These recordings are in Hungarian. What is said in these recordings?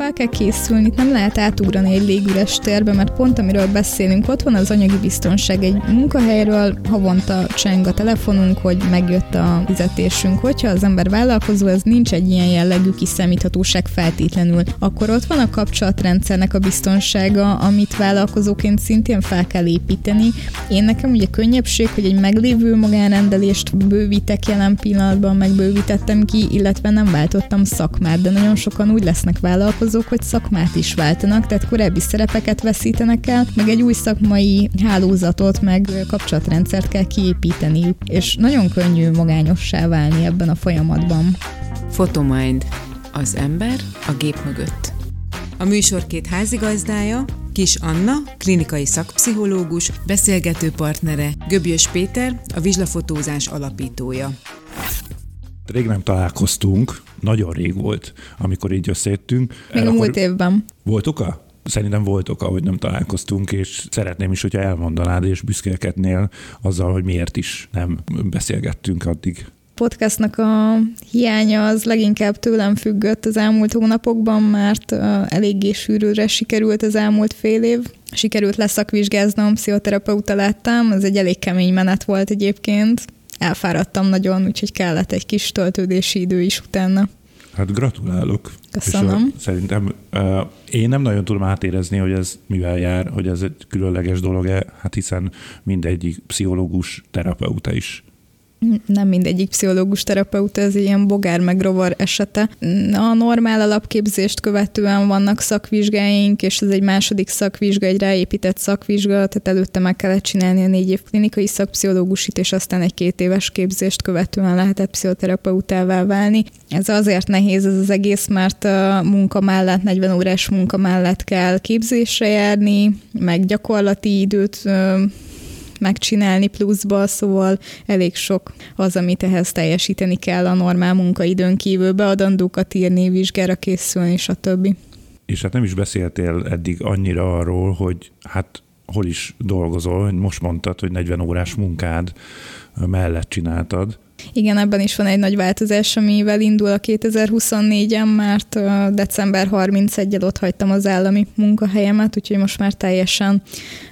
fel kell készülni, itt nem lehet átugrani egy légüres térbe, mert pont amiről beszélünk, ott van az anyagi biztonság egy munkahelyről, havonta cseng a telefonunk, hogy megjött a fizetésünk. Hogyha az ember vállalkozó, ez nincs egy ilyen jellegű kiszámíthatóság feltétlenül, akkor ott van a kapcsolatrendszernek a biztonsága, amit vállalkozóként szintén fel kell építeni. Én nekem ugye könnyebbség, hogy egy meglévő magánrendelést bővítek jelen pillanatban, megbővítettem ki, illetve nem váltottam szakmát, de nagyon sokan úgy lesznek vállalkozók, hogy szakmát is váltanak, tehát korábbi szerepeket veszítenek el, meg egy új szakmai hálózatot, meg kapcsolatrendszert kell kiépíteniük, és nagyon könnyű magányossá válni ebben a folyamatban. Photomind. Az ember a gép mögött. A műsor két házigazdája, Kis Anna, klinikai szakpszichológus, beszélgető partnere, Göbjös Péter, a vizslafotózás alapítója. Rég nem találkoztunk, nagyon rég volt, amikor így összejöttünk. Még a múlt évben. Volt oka? Szerintem volt oka, hogy nem találkoztunk, és szeretném is, hogyha elmondanád és büszkélkednél azzal, hogy miért is nem beszélgettünk addig podcastnak a hiánya az leginkább tőlem függött az elmúlt hónapokban, mert eléggé sűrűre sikerült az elmúlt fél év. Sikerült leszakvizsgáznom, pszichoterapeuta lettem, ez egy elég kemény menet volt egyébként. Elfáradtam nagyon, úgyhogy kellett egy kis töltődési idő is utána. Hát gratulálok. Köszönöm. És a, szerintem uh, én nem nagyon tudom átérezni, hogy ez mivel jár, hogy ez egy különleges dolog-e, hát hiszen mindegyik pszichológus, terapeuta is nem mindegyik pszichológus terapeuta, ez ilyen bogár meg rovar esete. A normál alapképzést követően vannak szakvizsgáink, és ez egy második szakvizsga, egy ráépített szakvizsga, tehát előtte meg kellett csinálni a négy év klinikai szakpszichológusit, és aztán egy két éves képzést követően lehetett pszichoterapeutává válni. Ez azért nehéz ez az egész, mert a munka mellett, 40 órás munka mellett kell képzésre járni, meg gyakorlati időt megcsinálni pluszba, szóval elég sok az, amit ehhez teljesíteni kell a normál munkaidőn kívül, beadandókat írni, vizsgára készülni, stb. És hát nem is beszéltél eddig annyira arról, hogy hát hol is dolgozol, most mondtad, hogy 40 órás munkád mellett csináltad, igen, ebben is van egy nagy változás, amivel indul a 2024-en, mert december 31-el ott hagytam az állami munkahelyemet, úgyhogy most már teljesen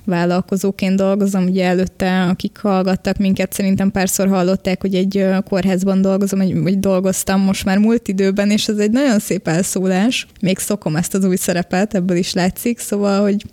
vállalkozóként dolgozom. Ugye előtte, akik hallgattak minket, szerintem párszor hallották, hogy egy kórházban dolgozom, vagy dolgoztam most már múlt időben, és ez egy nagyon szép elszólás. Még szokom ezt az új szerepet, ebből is látszik, szóval, hogy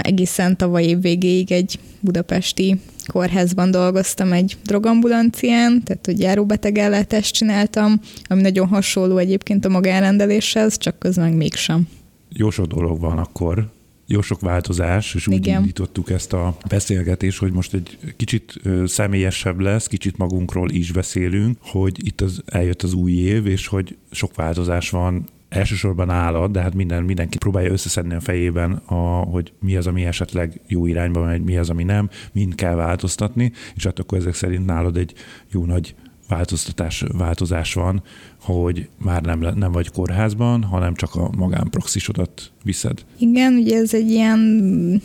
egészen tavaly év végéig egy budapesti kórházban dolgoztam egy drogambulancián, tehát hogy járóbetegellátást csináltam, ami nagyon hasonló egyébként a magánrendeléshez, csak közben mégsem. Jó sok dolog van akkor, jó sok változás, és úgy Igen. indítottuk ezt a beszélgetést, hogy most egy kicsit személyesebb lesz, kicsit magunkról is beszélünk, hogy itt az, eljött az új év, és hogy sok változás van elsősorban nálad, de hát minden, mindenki próbálja összeszedni a fejében, a, hogy mi az, ami esetleg jó irányba megy, mi az, ami nem, mind kell változtatni, és hát akkor ezek szerint nálad egy jó nagy változtatás, változás van, hogy már nem, nem vagy kórházban, hanem csak a magánproxisodat viszed. Igen, ugye ez egy ilyen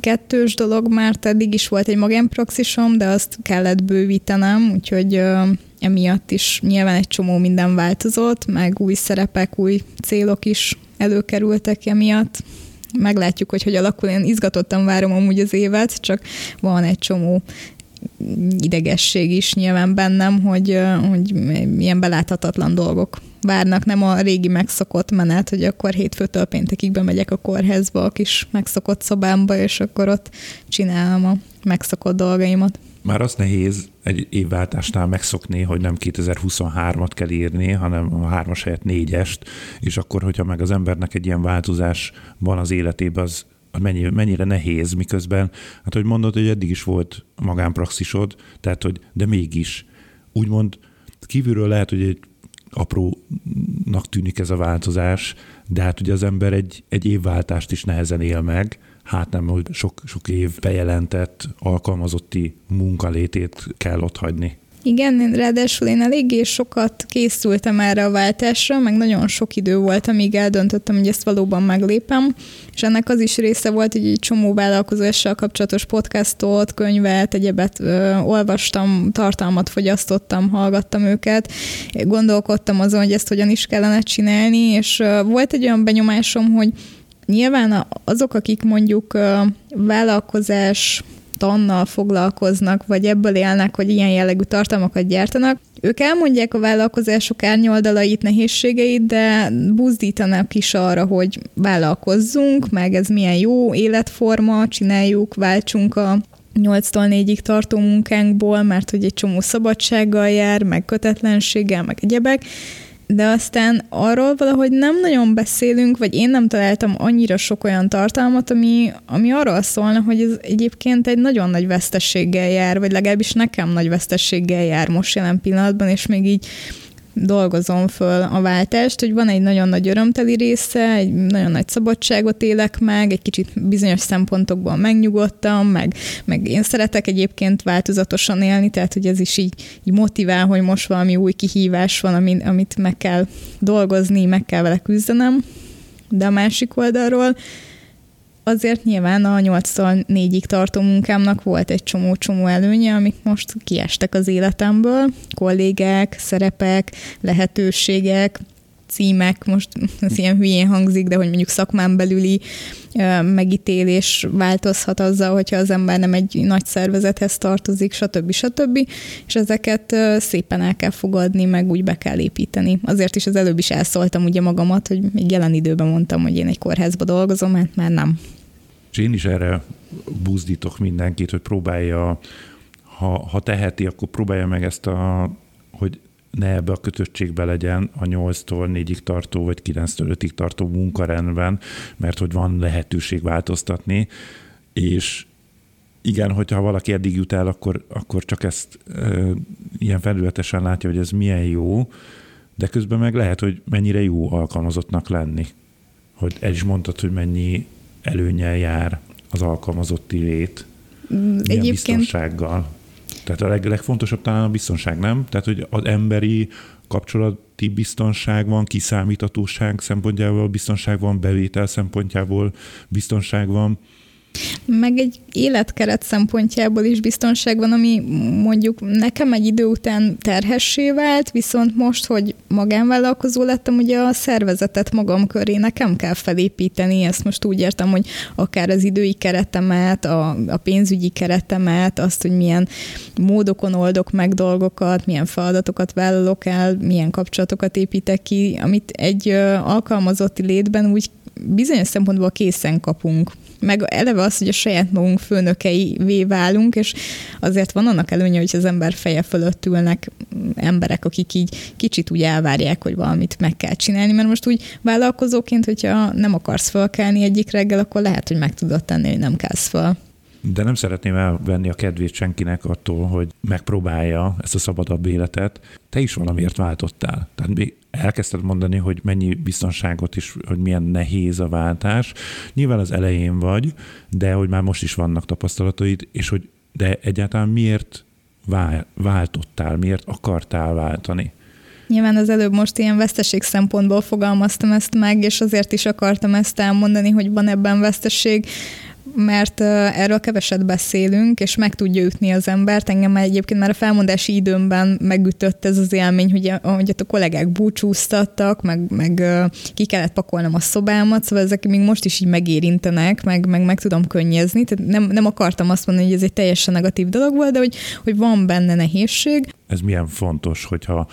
kettős dolog, mert eddig is volt egy magánproxisom, de azt kellett bővítenem, úgyhogy emiatt is nyilván egy csomó minden változott, meg új szerepek, új célok is előkerültek emiatt. Meglátjuk, hogy hogy alakul. Én izgatottan várom amúgy az évet, csak van egy csomó idegesség is nyilván bennem, hogy, hogy ilyen beláthatatlan dolgok várnak, nem a régi megszokott menet, hogy akkor hétfőtől péntekig bemegyek a kórházba, a kis megszokott szobámba, és akkor ott csinálom a megszokott dolgaimat. Már az nehéz egy évváltásnál megszokni, hogy nem 2023-at kell írni, hanem a hármas helyett négyest, és akkor, hogyha meg az embernek egy ilyen változás van az életében, az mennyi, mennyire nehéz, miközben, hát hogy mondod, hogy eddig is volt magánpraxisod, tehát hogy, de mégis, úgymond kívülről lehet, hogy egy aprónak tűnik ez a változás, de hát ugye az ember egy, egy évváltást is nehezen él meg, hát nem, hogy sok, sok év bejelentett alkalmazotti munkalétét kell ott hagyni. Igen, ráadásul én eléggé sokat készültem erre a váltásra, meg nagyon sok idő volt, amíg eldöntöttem, hogy ezt valóban meglépem, és ennek az is része volt, hogy egy csomó vállalkozással kapcsolatos podcastot, könyvet, egyebet ö, olvastam, tartalmat fogyasztottam, hallgattam őket, gondolkodtam azon, hogy ezt hogyan is kellene csinálni, és ö, volt egy olyan benyomásom, hogy nyilván azok, akik mondjuk vállalkozás tannal foglalkoznak, vagy ebből élnek, hogy ilyen jellegű tartalmakat gyártanak, ők elmondják a vállalkozások árnyoldalait, nehézségeit, de buzdítanak is arra, hogy vállalkozzunk, meg ez milyen jó életforma, csináljuk, váltsunk a 8-tól 4-ig tartó munkánkból, mert hogy egy csomó szabadsággal jár, meg kötetlenséggel, meg egyebek, de aztán arról valahogy nem nagyon beszélünk, vagy én nem találtam annyira sok olyan tartalmat, ami, ami arról szólna, hogy ez egyébként egy nagyon nagy vesztességgel jár, vagy legalábbis nekem nagy vesztességgel jár most jelen pillanatban, és még így dolgozom föl a váltást, hogy van egy nagyon nagy örömteli része, egy nagyon nagy szabadságot élek meg, egy kicsit bizonyos szempontokból megnyugodtam, meg, meg én szeretek egyébként változatosan élni, tehát hogy ez is így, így motivál, hogy most valami új kihívás van, amit, amit meg kell dolgozni, meg kell vele küzdenem. De a másik oldalról azért nyilván a 8-tól 4-ig tartó munkámnak volt egy csomó-csomó előnye, amik most kiestek az életemből. Kollégák, szerepek, lehetőségek, címek, most ez ilyen hülyén hangzik, de hogy mondjuk szakmán belüli megítélés változhat azzal, hogyha az ember nem egy nagy szervezethez tartozik, stb. stb. És ezeket szépen el kell fogadni, meg úgy be kell építeni. Azért is az előbb is elszóltam ugye magamat, hogy még jelen időben mondtam, hogy én egy kórházba dolgozom, mert hát már nem. És én is erre buzdítok mindenkit, hogy próbálja, ha, ha teheti, akkor próbálja meg ezt a, ne ebbe a kötöttségbe legyen a 8-tól 4-ig tartó, vagy 9-től 5-ig tartó munkarendben, mert hogy van lehetőség változtatni, és igen, hogyha valaki eddig jut el, akkor, akkor csak ezt e, ilyen felületesen látja, hogy ez milyen jó, de közben meg lehet, hogy mennyire jó alkalmazottnak lenni. Hogy el is mondtad, hogy mennyi előnyel jár az alkalmazotti lét, mm, milyen Egyébként... biztonsággal. Tehát a leg, legfontosabb talán a biztonság, nem? Tehát, hogy az emberi kapcsolati biztonság van, kiszámíthatóság szempontjából biztonság van, bevétel szempontjából biztonság van, meg egy életkeret szempontjából is biztonság van, ami mondjuk nekem egy idő után terhessé vált, viszont most, hogy magánvállalkozó lettem, ugye a szervezetet magam köré nekem kell felépíteni, ezt most úgy értem, hogy akár az idői keretemet, a, a pénzügyi keretemet, azt, hogy milyen módokon oldok meg dolgokat, milyen feladatokat vállalok el, milyen kapcsolatokat építek ki, amit egy alkalmazotti létben úgy bizonyos szempontból készen kapunk meg eleve az, hogy a saját magunk főnökeivé válunk, és azért van annak előnye, hogy az ember feje fölött ülnek emberek, akik így kicsit úgy elvárják, hogy valamit meg kell csinálni, mert most úgy vállalkozóként, hogyha nem akarsz fölkelni egyik reggel, akkor lehet, hogy meg tudod tenni, hogy nem kelsz föl. De nem szeretném elvenni a kedvét senkinek attól, hogy megpróbálja ezt a szabadabb életet. Te is valamiért váltottál. Tehát elkezdted mondani, hogy mennyi biztonságot is, hogy milyen nehéz a váltás. Nyilván az elején vagy, de hogy már most is vannak tapasztalataid, és hogy de egyáltalán miért váltottál, miért akartál váltani? Nyilván az előbb most ilyen veszteség szempontból fogalmaztam ezt meg, és azért is akartam ezt elmondani, hogy van ebben veszteség mert erről keveset beszélünk, és meg tudja ütni az embert. Engem már egyébként már a felmondási időmben megütött ez az élmény, hogy, hogy a kollégák búcsúztattak, meg, meg ki kellett pakolnom a szobámat, szóval ezek még most is így megérintenek, meg, meg, meg tudom könnyezni. Tehát nem, nem akartam azt mondani, hogy ez egy teljesen negatív dolog volt, de hogy, hogy van benne nehézség. Ez milyen fontos, hogyha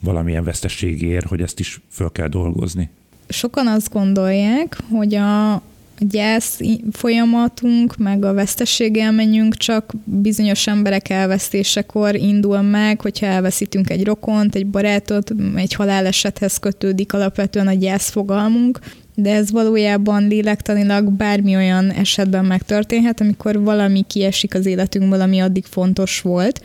valamilyen vesztesség ér, hogy ezt is föl kell dolgozni? Sokan azt gondolják, hogy a gyász folyamatunk, meg a vesztességélményünk csak bizonyos emberek elvesztésekor indul meg, hogyha elveszítünk egy rokont, egy barátot, egy halálesethez kötődik alapvetően a gyász fogalmunk, de ez valójában lélektanilag bármi olyan esetben megtörténhet, amikor valami kiesik az életünkből, ami addig fontos volt,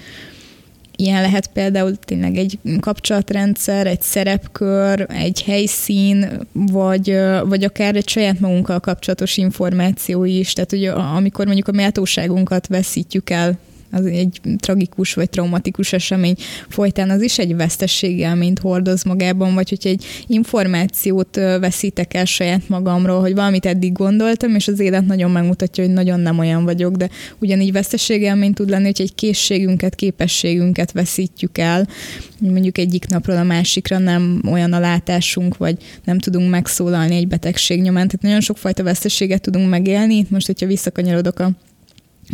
Ilyen lehet például tényleg egy kapcsolatrendszer, egy szerepkör, egy helyszín, vagy, vagy akár egy saját magunkkal kapcsolatos információ is. Tehát, hogy amikor mondjuk a méltóságunkat veszítjük el az egy tragikus vagy traumatikus esemény folytán az is egy vesztességélményt hordoz magában, vagy hogy egy információt veszítek el saját magamról, hogy valamit eddig gondoltam, és az élet nagyon megmutatja, hogy nagyon nem olyan vagyok, de ugyanígy vesztességélmény tud lenni, hogy egy készségünket, képességünket veszítjük el, mondjuk egyik napról a másikra nem olyan a látásunk, vagy nem tudunk megszólalni egy betegség nyomán. Tehát nagyon sokfajta veszteséget tudunk megélni. Most, hogyha visszakanyarodok a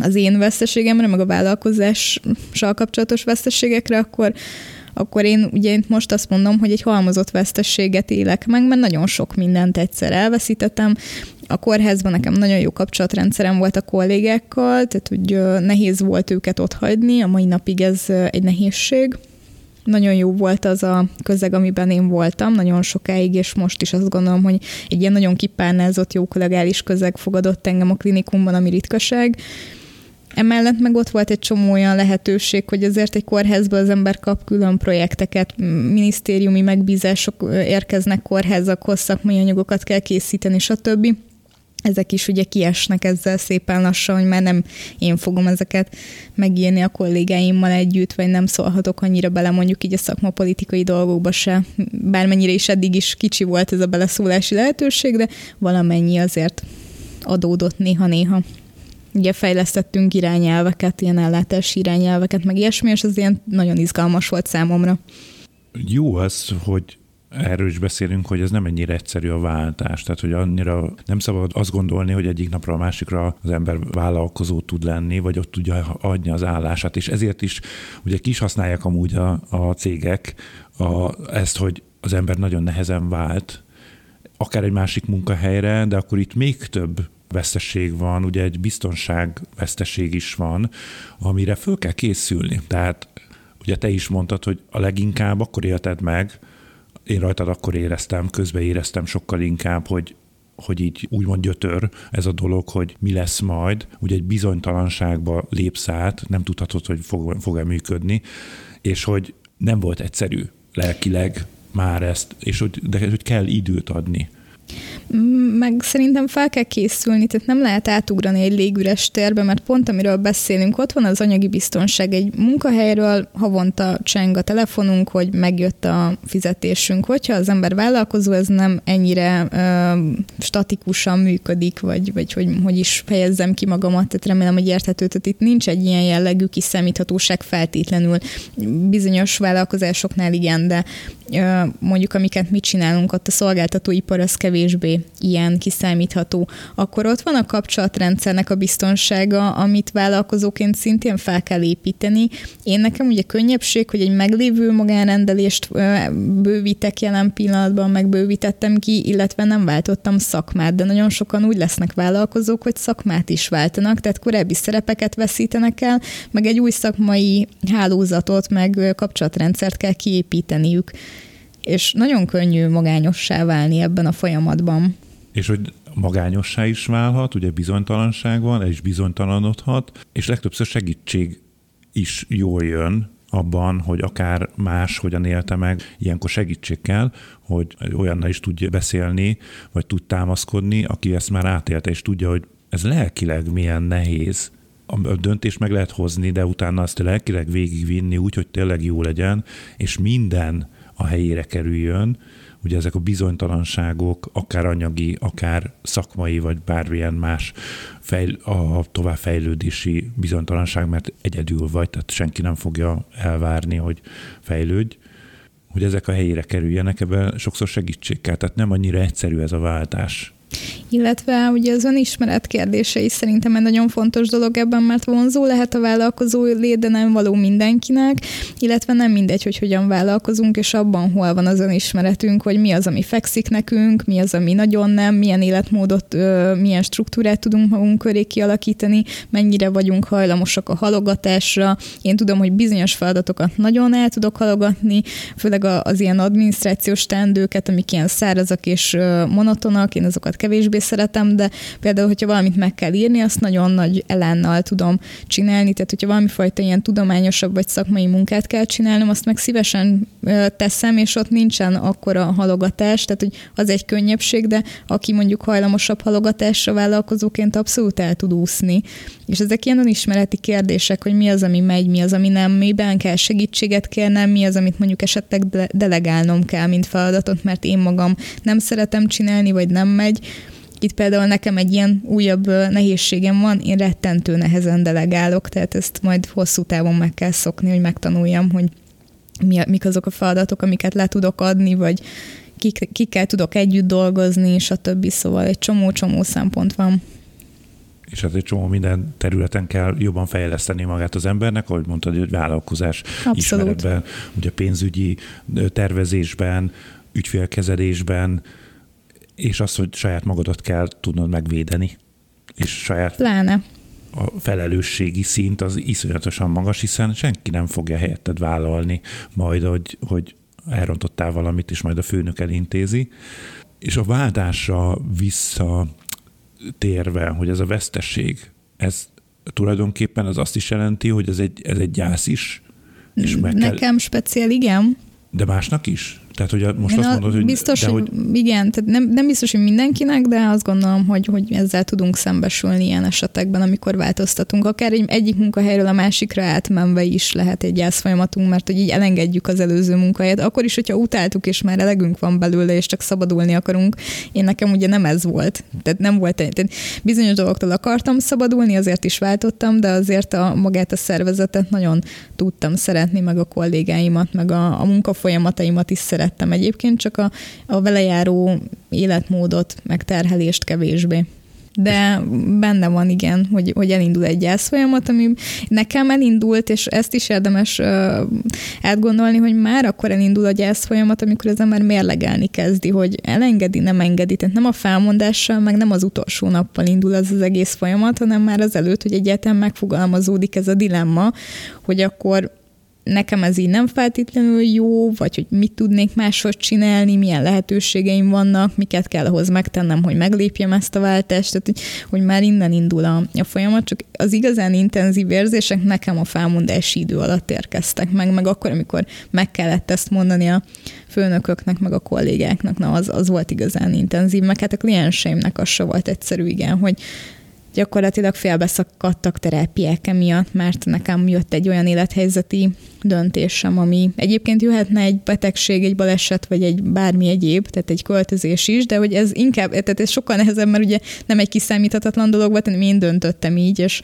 az én veszteségemre, meg a vállalkozással kapcsolatos veszteségekre, akkor akkor én ugye most azt mondom, hogy egy halmozott vesztességet élek meg, mert nagyon sok mindent egyszer elveszítettem. A kórházban nekem nagyon jó kapcsolatrendszerem volt a kollégákkal, tehát hogy nehéz volt őket ott hagyni, a mai napig ez egy nehézség. Nagyon jó volt az a közeg, amiben én voltam, nagyon sokáig, és most is azt gondolom, hogy egy ilyen nagyon kipárnázott, jó kollegális közeg fogadott engem a klinikumban, ami ritkaság. Emellett meg ott volt egy csomó olyan lehetőség, hogy azért egy kórházban az ember kap külön projekteket, minisztériumi megbízások érkeznek kórházakhoz, szakmai anyagokat kell készíteni, stb ezek is ugye kiesnek ezzel szépen lassan, hogy már nem én fogom ezeket megírni a kollégáimmal együtt, vagy nem szólhatok annyira bele mondjuk így a szakmapolitikai dolgokba se, bármennyire is eddig is kicsi volt ez a beleszólási lehetőség, de valamennyi azért adódott néha-néha. Ugye fejlesztettünk irányelveket, ilyen ellátási irányelveket, meg ilyesmi, és az ilyen nagyon izgalmas volt számomra. Jó az, hogy erről is beszélünk, hogy ez nem ennyire egyszerű a váltás. Tehát, hogy annyira nem szabad azt gondolni, hogy egyik napra a másikra az ember vállalkozó tud lenni, vagy ott tudja adni az állását. És ezért is ugye kis használják amúgy a, a cégek a, ezt, hogy az ember nagyon nehezen vált, akár egy másik munkahelyre, de akkor itt még több veszteség van, ugye egy biztonság veszteség is van, amire föl kell készülni. Tehát ugye te is mondtad, hogy a leginkább akkor élted meg, én rajtad akkor éreztem, közben éreztem sokkal inkább, hogy hogy így úgymond gyötör ez a dolog, hogy mi lesz majd, ugye egy bizonytalanságba lépsz át, nem tudhatod, hogy fog, fog-e működni, és hogy nem volt egyszerű lelkileg már ezt, és hogy, de hogy kell időt adni meg szerintem fel kell készülni, tehát nem lehet átugrani egy légüres térbe, mert pont amiről beszélünk, ott van az anyagi biztonság egy munkahelyről, havonta cseng a telefonunk, hogy megjött a fizetésünk. Hogyha az ember vállalkozó, ez nem ennyire ö, statikusan működik, vagy, vagy hogy, hogy is fejezzem ki magamat, tehát remélem, hogy érthető, tehát itt nincs egy ilyen jellegű kiszámíthatóság feltétlenül. Bizonyos vállalkozásoknál igen, de ö, mondjuk amiket mi csinálunk, ott a szolgáltatóipar az kevésbé ilyen kiszámítható. Akkor ott van a kapcsolatrendszernek a biztonsága, amit vállalkozóként szintén fel kell építeni. Én nekem ugye könnyebbség, hogy egy meglévő magánrendelést bővítek jelen pillanatban, megbővítettem ki, illetve nem váltottam szakmát, de nagyon sokan úgy lesznek vállalkozók, hogy szakmát is váltanak, tehát korábbi szerepeket veszítenek el, meg egy új szakmai hálózatot, meg kapcsolatrendszert kell kiépíteniük és nagyon könnyű magányossá válni ebben a folyamatban. És hogy magányossá is válhat, ugye bizonytalanság van, és bizonytalanodhat, és legtöbbször segítség is jól jön abban, hogy akár más hogyan élte meg, ilyenkor segítség kell, hogy olyannal is tudja beszélni, vagy tud támaszkodni, aki ezt már átélte, és tudja, hogy ez lelkileg milyen nehéz, a döntést meg lehet hozni, de utána azt lelkileg végigvinni úgy, hogy tényleg jó legyen, és minden a helyére kerüljön. Ugye ezek a bizonytalanságok, akár anyagi, akár szakmai, vagy bármilyen más fejl- a továbbfejlődési bizonytalanság, mert egyedül vagy, tehát senki nem fogja elvárni, hogy fejlődj hogy ezek a helyére kerüljenek, ebben sokszor segítség kell. Tehát nem annyira egyszerű ez a váltás. Illetve ugye az önismeret kérdése is szerintem egy nagyon fontos dolog ebben, mert vonzó lehet a vállalkozó lét, de nem való mindenkinek, illetve nem mindegy, hogy hogyan vállalkozunk, és abban hol van az önismeretünk, hogy mi az, ami fekszik nekünk, mi az, ami nagyon nem, milyen életmódot, milyen struktúrát tudunk magunk köré kialakítani, mennyire vagyunk hajlamosak a halogatásra. Én tudom, hogy bizonyos feladatokat nagyon el tudok halogatni, főleg az ilyen adminisztrációs teendőket, amik ilyen szárazak és monotonak, én azokat kevésbé szeretem, de például, hogyha valamit meg kell írni, azt nagyon nagy elánnal tudom csinálni, tehát hogyha valami fajta ilyen tudományosabb vagy szakmai munkát kell csinálnom, azt meg szívesen teszem, és ott nincsen akkora halogatás, tehát hogy az egy könnyebbség, de aki mondjuk hajlamosabb halogatásra vállalkozóként abszolút el tud úszni. És ezek ilyen önismereti kérdések, hogy mi az, ami megy, mi az, ami nem, miben kell segítséget kérnem, mi az, amit mondjuk esetleg de- delegálnom kell, mint feladatot, mert én magam nem szeretem csinálni, vagy nem megy. Itt például nekem egy ilyen újabb nehézségem van, én rettentő nehezen delegálok, tehát ezt majd hosszú távon meg kell szokni, hogy megtanuljam, hogy mi, mik azok a feladatok, amiket le tudok adni, vagy kik, kikkel tudok együtt dolgozni, és a többi, szóval egy csomó-csomó szempont van és hát egy csomó minden területen kell jobban fejleszteni magát az embernek, ahogy mondtad, hogy vállalkozás Abszolút. ismeretben, ugye pénzügyi tervezésben, ügyfélkezelésben, és az, hogy saját magadat kell tudnod megvédeni, és saját Pláne. a felelősségi szint az iszonyatosan magas, hiszen senki nem fogja helyetted vállalni majd, hogy, hogy elrontottál valamit, és majd a főnök elintézi. És a váltásra vissza térve, hogy ez a vesztesség, ez tulajdonképpen az azt is jelenti, hogy ez egy, ez egy gyász is. És meg Nekem kell... speciál, igen. De másnak is? Tehát, hogy most Én azt mondod, hogy... Biztos, de, hogy, hogy... igen, tehát nem, nem biztos, hogy mindenkinek, de azt gondolom, hogy, hogy ezzel tudunk szembesülni ilyen esetekben, amikor változtatunk. Akár egy, egyik munkahelyről a másikra átmenve is lehet egy folyamatunk, mert hogy így elengedjük az előző munkahelyet. Akkor is, hogyha utáltuk, és már elegünk van belőle, és csak szabadulni akarunk. Én nekem ugye nem ez volt. Tehát nem volt, tehát bizonyos dolgoktól akartam szabadulni, azért is váltottam, de azért a magát a szervezetet nagyon tudtam szeretni, meg a kollégáimat, meg a, a munkafolyamataimat is szeretni szerettem egyébként, csak a, a vele járó életmódot, meg terhelést kevésbé. De benne van, igen, hogy, hogy elindul egy gyász folyamat, ami nekem elindult, és ezt is érdemes uh, átgondolni, hogy már akkor elindul a gyász folyamat, amikor az ember mérlegelni kezdi, hogy elengedi, nem engedi. Tehát nem a felmondással, meg nem az utolsó nappal indul az az egész folyamat, hanem már az előtt, hogy egyáltalán megfogalmazódik ez a dilemma, hogy akkor nekem ez így nem feltétlenül jó, vagy hogy mit tudnék máshogy csinálni, milyen lehetőségeim vannak, miket kell ahhoz megtennem, hogy meglépjem ezt a váltást, tehát hogy, hogy már innen indul a, a folyamat, csak az igazán intenzív érzések nekem a felmondási idő alatt érkeztek meg, meg akkor, amikor meg kellett ezt mondani a főnököknek, meg a kollégáknak, na az, az volt igazán intenzív, meg hát a klienseimnek az se volt egyszerű, igen, hogy gyakorlatilag félbeszakadtak terápiák emiatt, mert nekem jött egy olyan élethelyzeti döntésem, ami egyébként jöhetne egy betegség, egy baleset, vagy egy bármi egyéb, tehát egy költözés is, de hogy ez inkább, tehát ez sokkal nehezebb, mert ugye nem egy kiszámíthatatlan dolog volt, hanem én döntöttem így, és,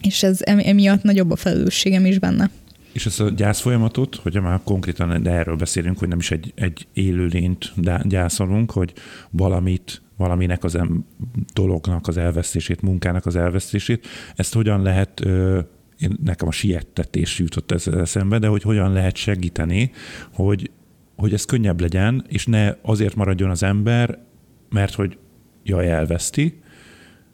és ez emiatt nagyobb a felelősségem is benne. És ezt a gyász folyamatot, hogyha már konkrétan de erről beszélünk, hogy nem is egy, egy élőlényt gyászolunk, hogy valamit valaminek az em- dolognak az elvesztését, munkának az elvesztését. Ezt hogyan lehet, én, nekem a siettetés jutott ez eszembe, de hogy hogyan lehet segíteni, hogy, hogy ez könnyebb legyen, és ne azért maradjon az ember, mert hogy jaj, elveszti,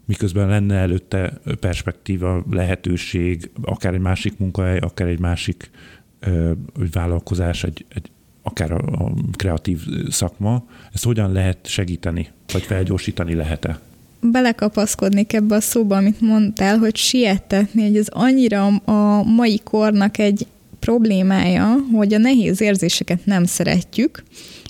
miközben lenne előtte perspektíva, lehetőség, akár egy másik munkahely, akár egy másik ö, vállalkozás, egy, egy akár a, a kreatív szakma, ezt hogyan lehet segíteni, vagy felgyorsítani lehet-e? belekapaszkodnék ebbe a szóba, amit mondtál, hogy siettetni, hogy ez annyira a mai kornak egy problémája, hogy a nehéz érzéseket nem szeretjük,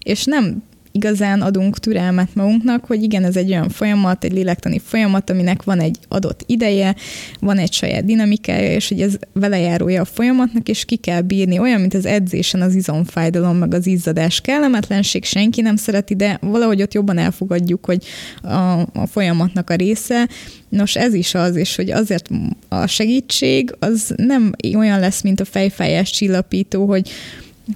és nem igazán adunk türelmet magunknak, hogy igen, ez egy olyan folyamat, egy lélektani folyamat, aminek van egy adott ideje, van egy saját dinamikája, és hogy ez vele járója a folyamatnak, és ki kell bírni, olyan, mint az edzésen az izomfájdalom, meg az izzadás kellemetlenség, senki nem szereti, de valahogy ott jobban elfogadjuk, hogy a, a folyamatnak a része, Nos, ez is az, és hogy azért a segítség az nem olyan lesz, mint a fejfájás csillapító, hogy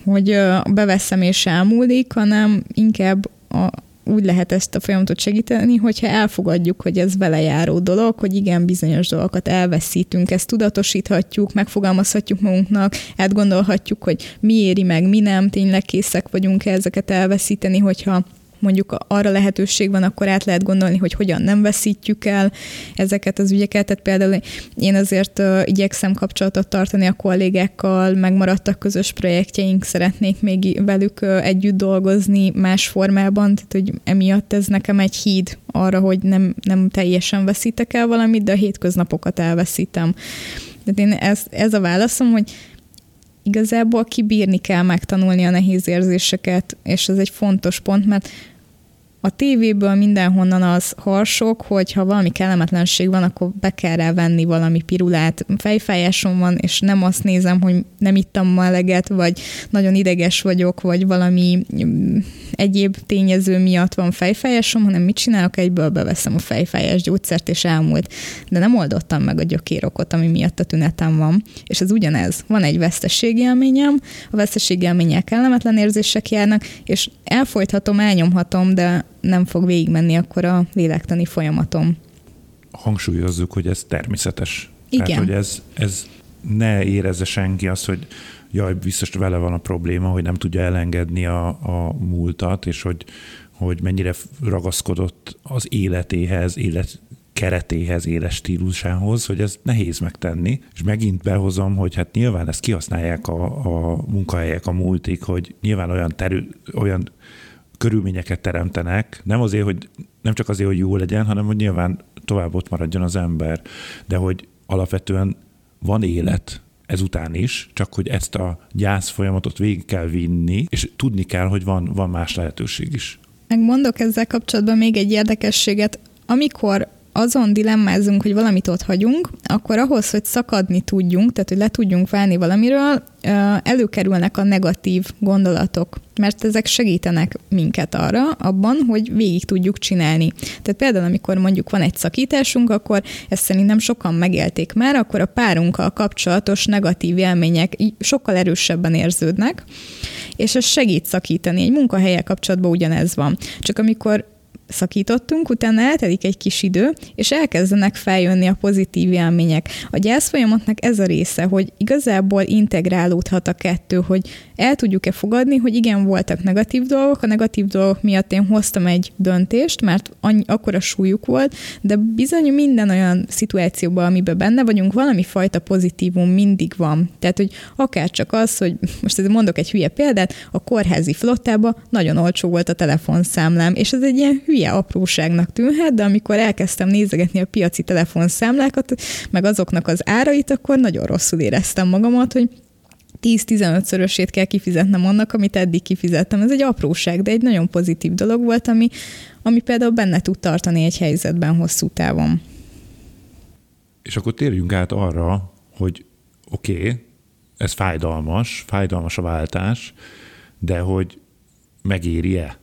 hogy beveszem és elmúlik, hanem inkább a, úgy lehet ezt a folyamatot segíteni, hogyha elfogadjuk, hogy ez vele járó dolog, hogy igen, bizonyos dolgokat elveszítünk, ezt tudatosíthatjuk, megfogalmazhatjuk magunknak, átgondolhatjuk, hogy mi éri meg, mi nem, tényleg készek vagyunk ezeket elveszíteni, hogyha mondjuk arra lehetőség van, akkor át lehet gondolni, hogy hogyan nem veszítjük el ezeket az ügyeket. Tehát például én azért igyekszem kapcsolatot tartani a kollégákkal, megmaradtak közös projektjeink, szeretnék még velük együtt dolgozni más formában, tehát hogy emiatt ez nekem egy híd arra, hogy nem, nem teljesen veszítek el valamit, de a hétköznapokat elveszítem. Tehát én ez, ez a válaszom, hogy igazából kibírni kell megtanulni a nehéz érzéseket, és ez egy fontos pont, mert a tévéből mindenhonnan az harsok, hogy ha valami kellemetlenség van, akkor be kell rá venni valami pirulát. Fejfájásom van, és nem azt nézem, hogy nem ittam ma eleget, vagy nagyon ideges vagyok, vagy valami mm, egyéb tényező miatt van fejfájásom, hanem mit csinálok, egyből beveszem a fejfájás gyógyszert, és elmúlt. De nem oldottam meg a gyökérokot, ami miatt a tünetem van. És ez ugyanez. Van egy veszteségélményem, a veszteségélmények kellemetlen érzések járnak, és elfolythatom, elnyomhatom, de nem fog végigmenni akkor a lélektani folyamatom. Hangsúlyozzuk, hogy ez természetes. Igen. Tehát, hogy ez, ez ne érezze senki azt, hogy jaj, biztos vele van a probléma, hogy nem tudja elengedni a, a múltat, és hogy, hogy mennyire ragaszkodott az életéhez, élet keretéhez, éles stílusához, hogy ez nehéz megtenni, és megint behozom, hogy hát nyilván ezt kihasználják a, a munkahelyek a múltig, hogy nyilván olyan, terü, olyan körülményeket teremtenek, nem azért, hogy nem csak azért, hogy jó legyen, hanem hogy nyilván tovább ott maradjon az ember, de hogy alapvetően van élet ezután is, csak hogy ezt a gyász folyamatot végig kell vinni, és tudni kell, hogy van, van más lehetőség is. Megmondok ezzel kapcsolatban még egy érdekességet. Amikor azon dilemmázunk, hogy valamit ott hagyunk, akkor ahhoz, hogy szakadni tudjunk, tehát hogy le tudjunk válni valamiről, előkerülnek a negatív gondolatok, mert ezek segítenek minket arra, abban, hogy végig tudjuk csinálni. Tehát például, amikor mondjuk van egy szakításunk, akkor ezt szerintem sokan megélték már, akkor a párunkkal kapcsolatos negatív élmények sokkal erősebben érződnek, és ez segít szakítani. Egy munkahelyek kapcsolatban ugyanez van. Csak amikor szakítottunk, utána eltelik egy kis idő, és elkezdenek feljönni a pozitív élmények. A gyász folyamatnak ez a része, hogy igazából integrálódhat a kettő, hogy el tudjuk-e fogadni, hogy igen, voltak negatív dolgok, a negatív dolgok miatt én hoztam egy döntést, mert annyi, akkora súlyuk volt, de bizony minden olyan szituációban, amiben benne vagyunk, valami fajta pozitívum mindig van. Tehát, hogy akár csak az, hogy most mondok egy hülye példát, a kórházi flottában nagyon olcsó volt a telefonszámlám, és ez egy ilyen hülye apróságnak tűnhet, de amikor elkezdtem nézegetni a piaci telefonszámlákat, meg azoknak az árait, akkor nagyon rosszul éreztem magamat, hogy 10-15-szörösét kell kifizetnem annak, amit eddig kifizettem. Ez egy apróság, de egy nagyon pozitív dolog volt, ami, ami például benne tud tartani egy helyzetben hosszú távon. És akkor térjünk át arra, hogy oké, okay, ez fájdalmas, fájdalmas a váltás, de hogy megéri-e?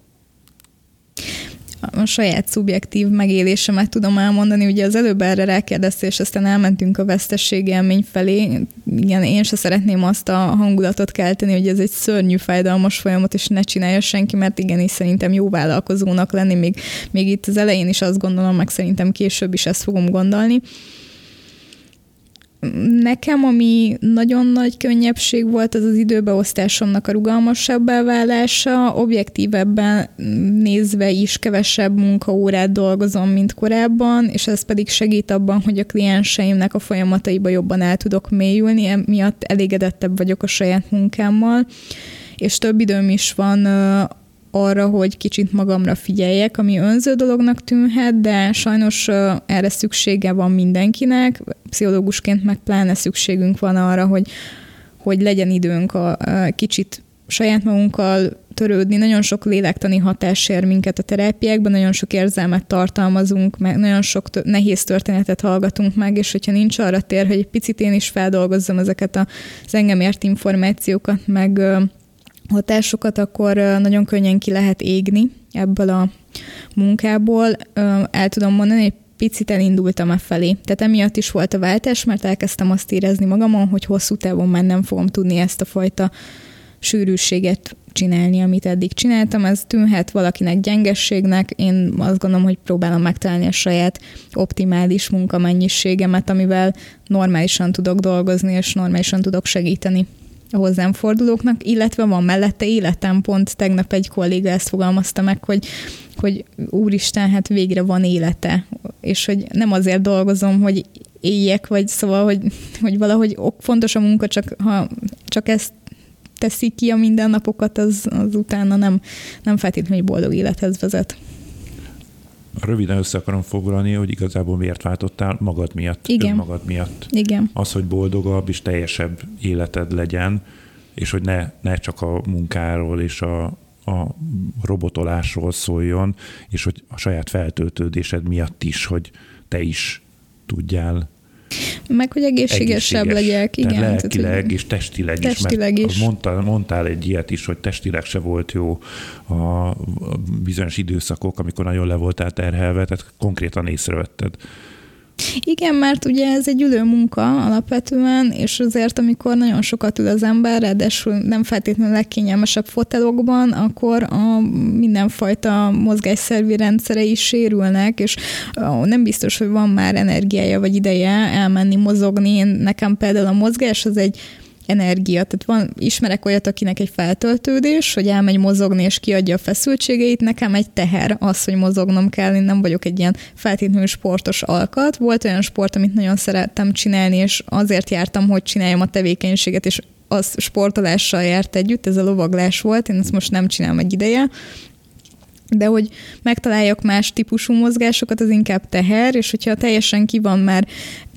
A saját szubjektív megélésemet tudom elmondani. Ugye az előbb erre rákérdeztél, és aztán elmentünk a vesztességélmény felé. Igen, én se szeretném azt a hangulatot kelteni, hogy ez egy szörnyű, fájdalmas folyamat, és ne csinálja senki, mert igenis szerintem jó vállalkozónak lenni, még, még itt az elején is azt gondolom, meg szerintem később is ezt fogom gondolni. Nekem, ami nagyon nagy könnyebbség volt, az az időbeosztásomnak a rugalmasabb válása. Objektívebben nézve is kevesebb munkaórát dolgozom, mint korábban, és ez pedig segít abban, hogy a klienseimnek a folyamataiba jobban el tudok mélyülni, emiatt elégedettebb vagyok a saját munkámmal, és több időm is van arra, hogy kicsit magamra figyeljek, ami önző dolognak tűnhet, de sajnos erre szüksége van mindenkinek, pszichológusként meg pláne szükségünk van arra, hogy, hogy legyen időnk a, a kicsit saját magunkkal törődni, nagyon sok lélektani hatás ér minket a terápiákban, nagyon sok érzelmet tartalmazunk, meg nagyon sok t- nehéz történetet hallgatunk meg, és hogyha nincs arra tér, hogy egy picit én is feldolgozzam ezeket az engem ért információkat, meg hatásokat, akkor nagyon könnyen ki lehet égni ebből a munkából. El tudom mondani, hogy picit elindultam a felé. Tehát emiatt is volt a váltás, mert elkezdtem azt érezni magamon, hogy hosszú távon már nem fogom tudni ezt a fajta sűrűséget csinálni, amit eddig csináltam. Ez tűnhet valakinek gyengességnek, én azt gondolom, hogy próbálom megtalálni a saját optimális munkamennyiségemet, amivel normálisan tudok dolgozni, és normálisan tudok segíteni hozzám fordulóknak, illetve van mellette életem, pont tegnap egy kolléga ezt fogalmazta meg, hogy, hogy úristen, hát végre van élete, és hogy nem azért dolgozom, hogy éljek, vagy szóval, hogy, hogy valahogy fontos a munka, csak ha csak ezt teszi ki a mindennapokat, az, az utána nem, nem feltétlenül boldog élethez vezet. Röviden össze akarom foglalni, hogy igazából miért váltottál magad miatt, Igen. magad miatt. Igen. Az, hogy boldogabb és teljesebb életed legyen, és hogy ne, ne csak a munkáról és a, a robotolásról szóljon, és hogy a saját feltöltődésed miatt is, hogy te is tudjál meg, hogy egészségesebb egészséges. legyek, igen. Lelkileg tehát, és testileg, testileg is. Is. Mondtál, mondtál egy ilyet is, hogy testileg se volt jó a bizonyos időszakok, amikor nagyon le voltál terhelve, tehát konkrétan észrevetted. Igen, mert ugye ez egy ülő munka alapvetően, és azért, amikor nagyon sokat ül az ember, ráadásul nem feltétlenül legkényelmesebb fotelokban, akkor a mindenfajta mozgásszervi is sérülnek, és nem biztos, hogy van már energiája vagy ideje elmenni mozogni. Nekem például a mozgás az egy energia. Tehát van, ismerek olyat, akinek egy feltöltődés, hogy elmegy mozogni és kiadja a feszültségeit, nekem egy teher az, hogy mozognom kell, én nem vagyok egy ilyen feltétlenül sportos alkat. Volt olyan sport, amit nagyon szerettem csinálni, és azért jártam, hogy csináljam a tevékenységet, és az sportolással járt együtt, ez a lovaglás volt, én ezt most nem csinálom egy ideje, de hogy megtaláljak más típusú mozgásokat, az inkább teher, és hogyha teljesen ki van már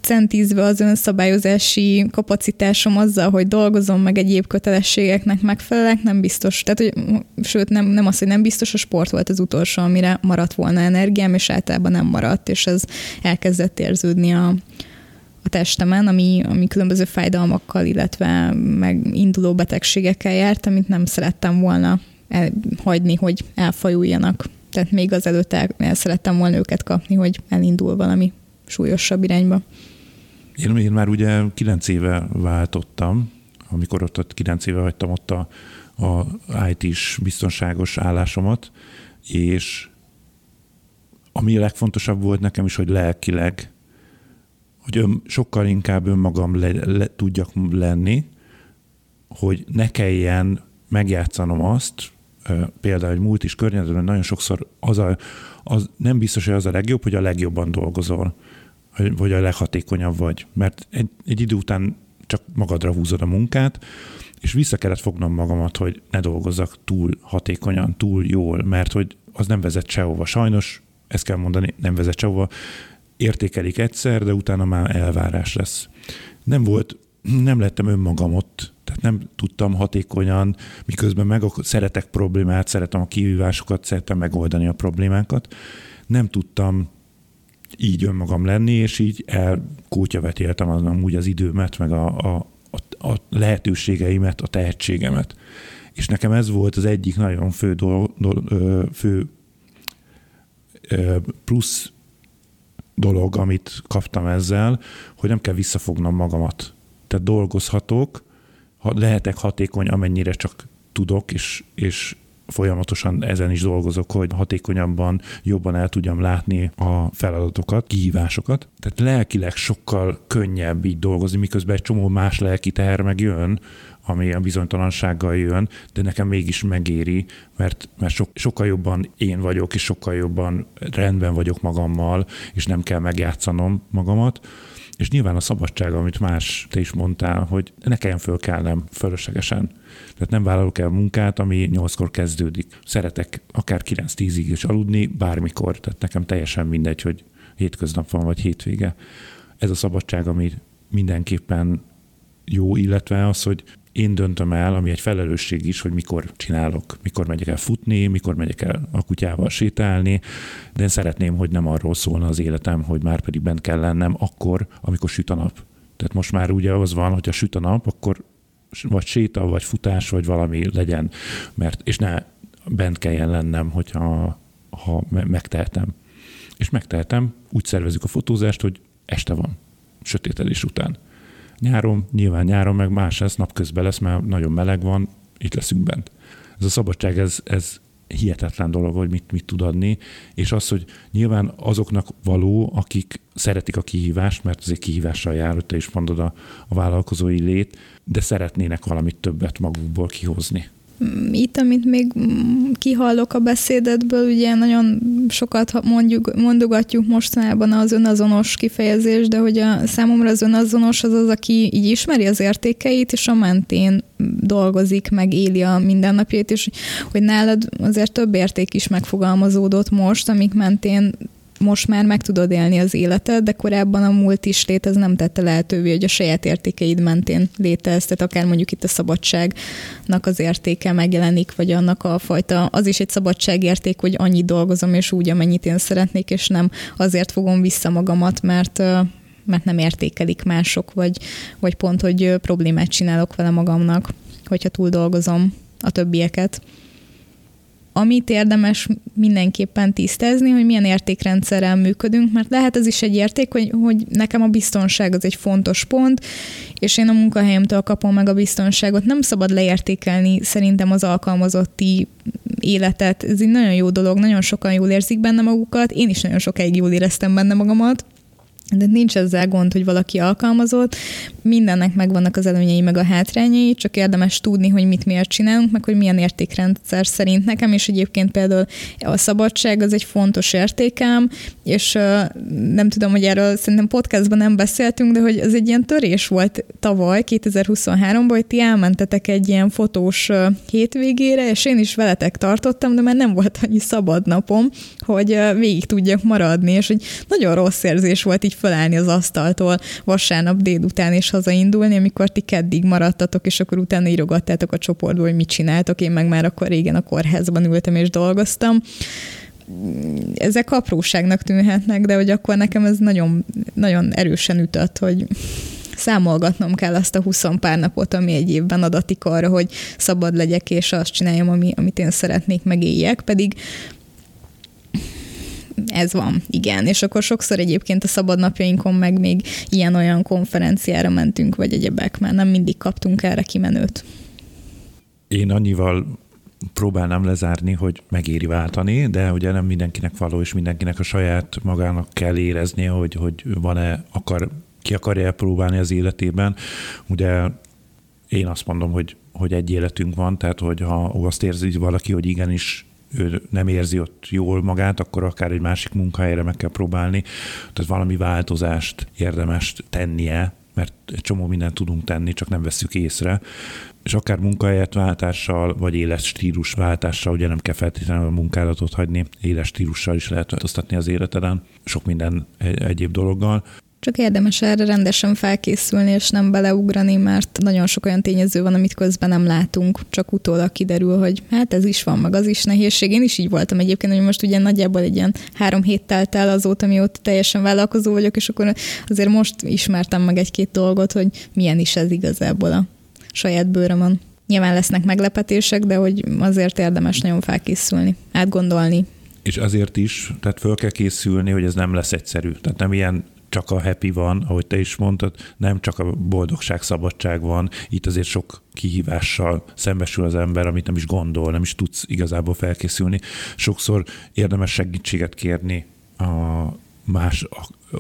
centízve az önszabályozási kapacitásom azzal, hogy dolgozom, meg egyéb kötelességeknek megfelelek, nem biztos. Tehát, hogy, sőt, nem, nem az, hogy nem biztos, a sport volt az utolsó, amire maradt volna energiám, és általában nem maradt, és ez elkezdett érződni a, a testemen, ami, ami különböző fájdalmakkal, illetve meg induló betegségekkel járt, amit nem szerettem volna hagyni, hogy elfajuljanak. Tehát még azelőtt el, el szerettem volna őket kapni, hogy elindul valami súlyosabb irányba. Én, én már ugye kilenc éve váltottam, amikor ott, ott kilenc éve hagytam ott a, a IT-s biztonságos állásomat, és ami a legfontosabb volt nekem is, hogy lelkileg, hogy ön, sokkal inkább önmagam le, le, tudjak lenni, hogy ne kelljen megjátszanom azt, például egy múlt is környezetben nagyon sokszor az, a, az nem biztos, hogy az a legjobb, hogy a legjobban dolgozol vagy a leghatékonyabb vagy. Mert egy, egy idő után csak magadra húzod a munkát, és vissza kellett fognom magamat, hogy ne dolgozzak túl hatékonyan, túl jól, mert hogy az nem vezet sehova. Sajnos, ezt kell mondani, nem vezet sehova. Értékelik egyszer, de utána már elvárás lesz. Nem volt, nem lettem önmagam ott, tehát nem tudtam hatékonyan, miközben meg szeretek problémát, szeretem a kihívásokat, szeretem megoldani a problémákat, nem tudtam így önmagam lenni, és így elkótyavetéltem az amúgy az időmet, meg a, a, a, a lehetőségeimet, a tehetségemet. És nekem ez volt az egyik nagyon fő, dolog, fő plusz dolog, amit kaptam ezzel, hogy nem kell visszafognom magamat. Tehát dolgozhatok, lehetek hatékony, amennyire csak tudok, és, és folyamatosan ezen is dolgozok, hogy hatékonyabban, jobban el tudjam látni a feladatokat, kihívásokat. Tehát lelkileg sokkal könnyebb így dolgozni, miközben egy csomó más lelki teher meg jön, ami a bizonytalansággal jön, de nekem mégis megéri, mert, mert so, sokkal jobban én vagyok, és sokkal jobban rendben vagyok magammal, és nem kell megjátszanom magamat és nyilván a szabadság, amit más te is mondtál, hogy ne kelljen fölkelnem fölöslegesen. Tehát nem vállalok el munkát, ami nyolckor kezdődik. Szeretek akár 9-10-ig is aludni, bármikor. Tehát nekem teljesen mindegy, hogy hétköznap van, vagy hétvége. Ez a szabadság, ami mindenképpen jó, illetve az, hogy én döntöm el, ami egy felelősség is, hogy mikor csinálok, mikor megyek el futni, mikor megyek el a kutyával sétálni, de én szeretném, hogy nem arról szólna az életem, hogy már pedig bent kell lennem akkor, amikor süt a nap. Tehát most már ugye az van, hogy a süt a nap, akkor vagy séta, vagy futás, vagy valami legyen, mert, és ne bent kelljen lennem, hogyha ha megtehetem. És megtehetem, úgy szervezzük a fotózást, hogy este van, sötétedés után. Nyáron, nyilván nyáron meg más lesz, napközben lesz, mert nagyon meleg van, itt leszünk bent. Ez a szabadság, ez, ez hihetetlen dolog, hogy mit, mit tud adni, és az, hogy nyilván azoknak való, akik szeretik a kihívást, mert azért kihívással jár, hogy te is mondod a, a vállalkozói lét, de szeretnének valamit többet magukból kihozni. Mm, itt, amit még mm, kihallok a beszédedből, ugye nagyon sokat mondjuk, mondogatjuk mostanában az önazonos kifejezés, de hogy a számomra az önazonos az az, aki így ismeri az értékeit, és a mentén dolgozik, meg éli a mindennapjait, és hogy nálad azért több érték is megfogalmazódott most, amik mentén most már meg tudod élni az életed, de korábban a múlt is lét, ez nem tette lehetővé, hogy a saját értékeid mentén létez, tehát akár mondjuk itt a szabadságnak az értéke megjelenik, vagy annak a fajta, az is egy szabadságérték, hogy annyit dolgozom, és úgy, amennyit én szeretnék, és nem azért fogom vissza magamat, mert mert nem értékelik mások, vagy, vagy pont, hogy problémát csinálok vele magamnak, hogyha túl dolgozom a többieket amit érdemes mindenképpen tisztázni, hogy milyen értékrendszerrel működünk, mert lehet ez is egy érték, hogy, hogy nekem a biztonság az egy fontos pont, és én a munkahelyemtől kapom meg a biztonságot. Nem szabad leértékelni szerintem az alkalmazotti életet. Ez egy nagyon jó dolog, nagyon sokan jól érzik benne magukat, én is nagyon sokáig jól éreztem benne magamat, de nincs ezzel gond, hogy valaki alkalmazott, mindennek megvannak az előnyei meg a hátrányai, csak érdemes tudni, hogy mit miért csinálunk, meg hogy milyen értékrendszer szerint nekem, és egyébként például a szabadság az egy fontos értékem, és nem tudom, hogy erről szerintem podcastban nem beszéltünk, de hogy ez egy ilyen törés volt tavaly, 2023-ban, hogy ti elmentetek egy ilyen fotós hétvégére, és én is veletek tartottam, de már nem volt annyi szabad napom, hogy végig tudjak maradni, és hogy nagyon rossz érzés volt így fölállni az asztaltól vasárnap délután és hazaindulni, amikor ti keddig maradtatok, és akkor utána írogattátok a csoportba, hogy mit csináltok, én meg már akkor régen a kórházban ültem és dolgoztam. Ezek apróságnak tűnhetnek, de hogy akkor nekem ez nagyon, nagyon erősen ütött, hogy számolgatnom kell azt a 20 pár napot, ami egy évben adatik arra, hogy szabad legyek, és azt csináljam, ami, amit én szeretnék, megéljek, pedig ez van, igen. És akkor sokszor egyébként a szabadnapjainkon meg még ilyen-olyan konferenciára mentünk, vagy egyebek, mert nem mindig kaptunk erre kimenőt. Én annyival próbálnám lezárni, hogy megéri váltani, de ugye nem mindenkinek való, és mindenkinek a saját magának kell éreznie, hogy, hogy van-e, akar, ki akarja próbálni az életében. Ugye én azt mondom, hogy, hogy egy életünk van, tehát hogy ha azt érzi valaki, hogy igenis ő nem érzi ott jól magát, akkor akár egy másik munkahelyre meg kell próbálni. Tehát valami változást érdemes tennie, mert egy csomó mindent tudunk tenni, csak nem veszük észre. És akár munkahelyet váltással, vagy éles stílus váltással, ugye nem kell feltétlenül a munkálatot hagyni, éles stílussal is lehet változtatni az életeden, sok minden egyéb dologgal. Csak érdemes erre rendesen felkészülni, és nem beleugrani, mert nagyon sok olyan tényező van, amit közben nem látunk, csak utólag kiderül, hogy hát ez is van, meg az is nehézség. Én is így voltam egyébként, hogy most ugye nagyjából egy ilyen három hét telt el azóta, mióta teljesen vállalkozó vagyok, és akkor azért most ismertem meg egy-két dolgot, hogy milyen is ez igazából a saját bőrömön. Nyilván lesznek meglepetések, de hogy azért érdemes nagyon felkészülni, átgondolni, és azért is, tehát föl kell készülni, hogy ez nem lesz egyszerű. Tehát nem ilyen csak a happy van, ahogy te is mondtad, nem csak a boldogság, szabadság van, itt azért sok kihívással szembesül az ember, amit nem is gondol, nem is tudsz igazából felkészülni. Sokszor érdemes segítséget kérni a más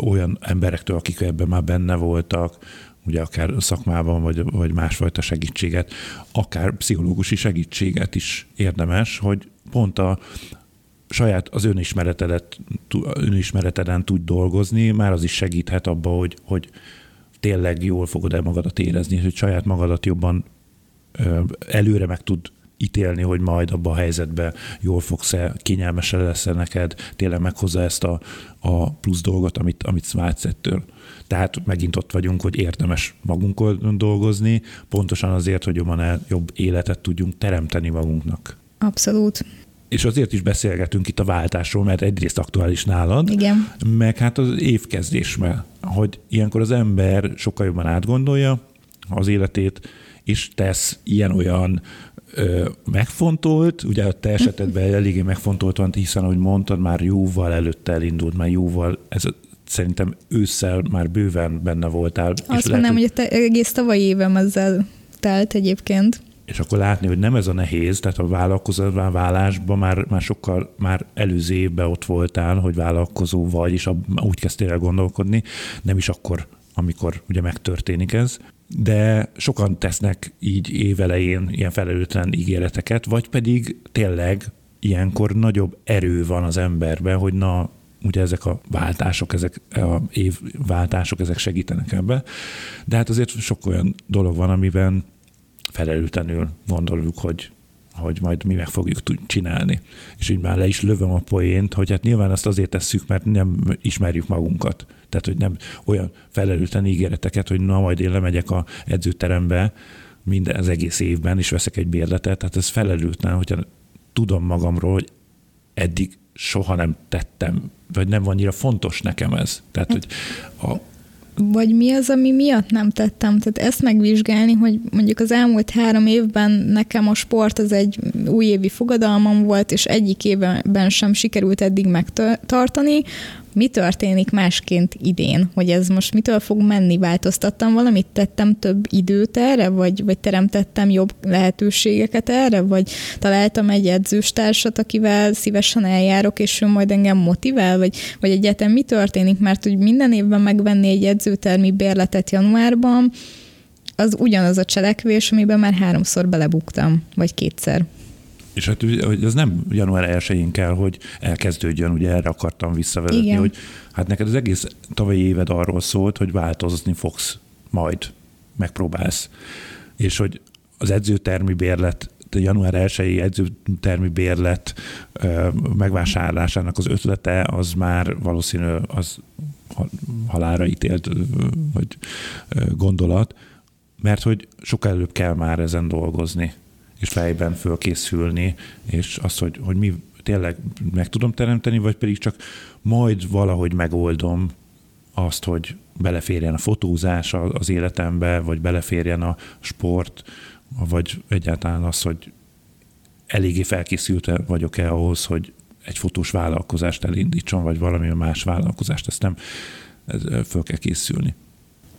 olyan emberektől, akik ebben már benne voltak, ugye akár szakmában, vagy, vagy másfajta segítséget, akár pszichológusi segítséget is érdemes, hogy pont a, saját az önismeretedet, önismereteden tudj dolgozni, már az is segíthet abba, hogy, hogy tényleg jól fogod el magadat érezni, hogy saját magadat jobban előre meg tud ítélni, hogy majd abban a helyzetben jól fogsz-e, kényelmesen lesz-e neked, tényleg meghozza ezt a, a plusz dolgot, amit, amit vágysz ettől. Tehát megint ott vagyunk, hogy érdemes magunkon dolgozni, pontosan azért, hogy jobban jobb életet tudjunk teremteni magunknak. Abszolút és azért is beszélgetünk itt a váltásról, mert egyrészt aktuális nálad, Igen. meg hát az évkezdésben, hogy ilyenkor az ember sokkal jobban átgondolja az életét, és tesz ilyen-olyan ö, megfontolt, ugye a te esetedben eléggé megfontolt van, hiszen, ahogy mondtad, már jóval előtte elindult, már jóval, ez szerintem ősszel már bőven benne voltál. Azt mondanám, hogy te egész tavalyi évem ezzel telt egyébként. És akkor látni, hogy nem ez a nehéz, tehát a vállalkozóvá válásban már, már sokkal, már előző évben ott voltál, hogy vállalkozó vagy, és úgy kezdtél el gondolkodni, nem is akkor, amikor ugye megtörténik ez, de sokan tesznek így évelején ilyen felelőtlen ígéreteket, vagy pedig tényleg ilyenkor nagyobb erő van az emberben, hogy na, ugye ezek a váltások, ezek a évváltások, ezek segítenek ebbe. De hát azért sok olyan dolog van, amiben felelőtlenül gondoljuk, hogy hogy majd mi meg fogjuk csinálni. És így már le is lövöm a poént, hogy hát nyilván azt azért tesszük, mert nem ismerjük magunkat. Tehát, hogy nem olyan felelőtlen ígéreteket, hogy na majd én lemegyek a edzőterembe minden az egész évben, és veszek egy bérletet. Tehát ez felelőtlen, hogyha tudom magamról, hogy eddig soha nem tettem, vagy nem annyira fontos nekem ez. Tehát, hogy a, vagy mi az, ami miatt nem tettem. Tehát ezt megvizsgálni, hogy mondjuk az elmúlt három évben nekem a sport az egy újévi fogadalmam volt, és egyik évben sem sikerült eddig megtartani, mi történik másként idén, hogy ez most mitől fog menni, változtattam valamit, tettem több időt erre, vagy, vagy teremtettem jobb lehetőségeket erre, vagy találtam egy edzőstársat, akivel szívesen eljárok, és ő majd engem motivál, vagy, vagy egyetem mi történik, mert hogy minden évben megvenni egy edzőtermi bérletet januárban, az ugyanaz a cselekvés, amiben már háromszor belebuktam, vagy kétszer. És hát hogy az nem január 1-én kell, hogy elkezdődjön, ugye erre akartam visszavezetni, Igen. hogy hát neked az egész tavalyi éved arról szólt, hogy változni fogsz majd, megpróbálsz. És hogy az edzőtermi bérlet január 1-i edzőtermi bérlet megvásárlásának az ötlete az már valószínű az halára ítélt vagy gondolat, mert hogy sokkal előbb kell már ezen dolgozni és fejben fölkészülni, és azt, hogy, hogy mi tényleg meg tudom teremteni, vagy pedig csak majd valahogy megoldom azt, hogy beleférjen a fotózás az életembe, vagy beleférjen a sport, vagy egyáltalán az, hogy eléggé felkészült vagyok-e ahhoz, hogy egy fotós vállalkozást elindítson, vagy valami más vállalkozást, ezt nem föl kell készülni.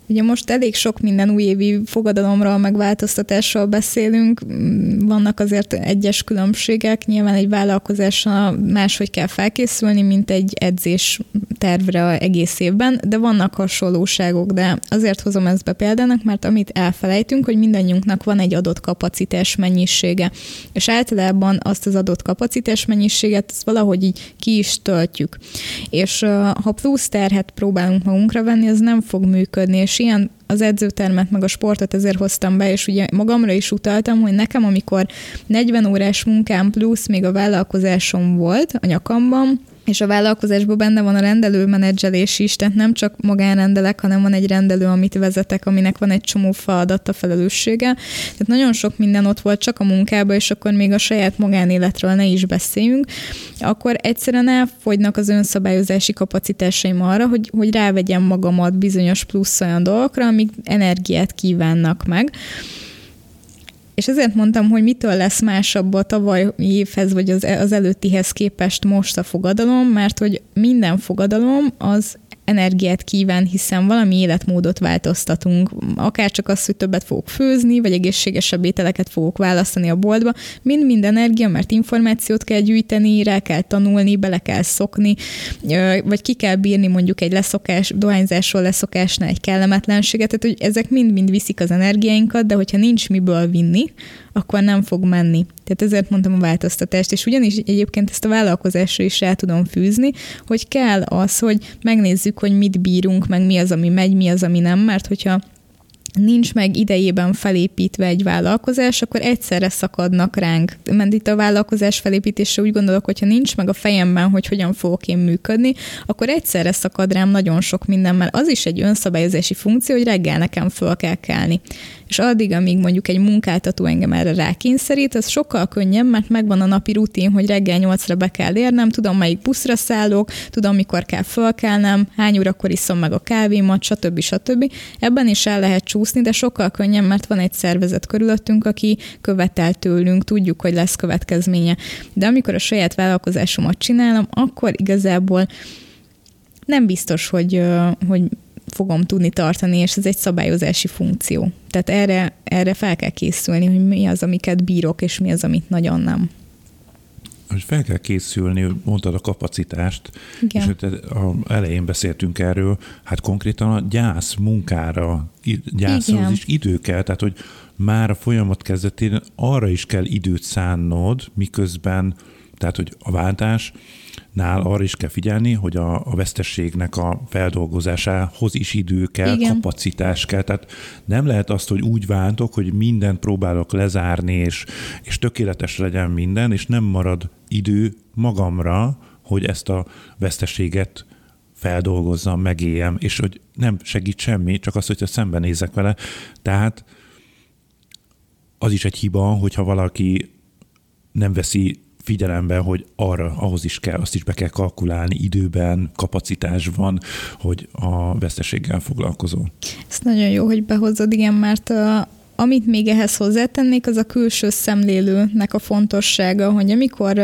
Ugye most elég sok minden újévi fogadalomról, meg változtatásról beszélünk, vannak azért egyes különbségek, nyilván egy vállalkozással máshogy kell felkészülni, mint egy edzés tervre egész évben, de vannak hasonlóságok, de azért hozom ezt be példának, mert amit elfelejtünk, hogy mindannyiunknak van egy adott kapacitás mennyisége, és általában azt az adott kapacitás mennyiséget azt valahogy így ki is töltjük. És ha plusz terhet próbálunk magunkra venni, az nem fog működni, és ilyen az edzőtermet, meg a sportot ezért hoztam be, és ugye magamra is utaltam, hogy nekem, amikor 40 órás munkám plusz még a vállalkozásom volt a nyakamban, és a vállalkozásban benne van a rendelő menedzselés is, tehát nem csak magánrendelek, hanem van egy rendelő, amit vezetek, aminek van egy csomó feladata felelőssége. Tehát nagyon sok minden ott volt csak a munkában, és akkor még a saját magánéletről ne is beszéljünk. Akkor egyszerűen elfogynak az önszabályozási kapacitásaim arra, hogy, hogy rávegyem magamat bizonyos plusz olyan dolgokra, amik energiát kívánnak meg. És ezért mondtam, hogy mitől lesz másabb a tavaly évhez, vagy az, az előttihez képest most a fogadalom, mert hogy minden fogadalom az energiát kíván, hiszen valami életmódot változtatunk, akár csak az, hogy többet fogok főzni, vagy egészségesebb ételeket fogok választani a boltba, mind-mind energia, mert információt kell gyűjteni, rá kell tanulni, bele kell szokni, vagy ki kell bírni mondjuk egy leszokás, dohányzásról leszokásnál egy kellemetlenséget, tehát hogy ezek mind-mind viszik az energiáinkat, de hogyha nincs miből vinni, akkor nem fog menni. Tehát ezért mondtam a változtatást, és ugyanis egyébként ezt a vállalkozásra is rá tudom fűzni, hogy kell az, hogy megnézzük, hogy mit bírunk, meg mi az, ami megy, mi az, ami nem, mert hogyha nincs meg idejében felépítve egy vállalkozás, akkor egyszerre szakadnak ránk. Mert itt a vállalkozás felépítése úgy gondolok, hogyha nincs meg a fejemben, hogy hogyan fogok én működni, akkor egyszerre szakad rám nagyon sok minden, mert az is egy önszabályozási funkció, hogy reggel nekem föl kell kelni és addig, amíg mondjuk egy munkáltató engem erre rákényszerít, az sokkal könnyebb, mert megvan a napi rutin, hogy reggel nyolcra be kell érnem, tudom, melyik buszra szállok, tudom, mikor kell fölkelnem, hány órakor iszom meg a kávémat, stb. stb. Ebben is el lehet csúszni, de sokkal könnyebb, mert van egy szervezet körülöttünk, aki követel tőlünk, tudjuk, hogy lesz következménye. De amikor a saját vállalkozásomat csinálom, akkor igazából nem biztos, hogy, hogy fogom tudni tartani, és ez egy szabályozási funkció. Tehát erre, erre fel kell készülni, hogy mi az, amiket bírok, és mi az, amit nagyon nem hogy fel kell készülni, mondtad a kapacitást, Igen. és a elején beszéltünk erről, hát konkrétan a gyász munkára, gyászhoz is idő kell, tehát hogy már a folyamat kezdetén arra is kell időt szánnod, miközben, tehát hogy a váltás nál arra is kell figyelni, hogy a, a vesztességnek a feldolgozásához is idő kell, Igen. kapacitás kell. Tehát nem lehet azt, hogy úgy váltok, hogy mindent próbálok lezárni, és, és tökéletes legyen minden, és nem marad idő magamra, hogy ezt a veszteséget feldolgozzam, megéljem, és hogy nem segít semmi, csak az, hogyha szembenézek vele. Tehát az is egy hiba, hogyha valaki nem veszi figyelembe, hogy arra, ahhoz is kell, azt is be kell kalkulálni időben, kapacitás van, hogy a veszteséggel foglalkozó. Ez nagyon jó, hogy behozod, igen, mert a, amit még ehhez hozzátennék, az a külső szemlélőnek a fontossága, hogy amikor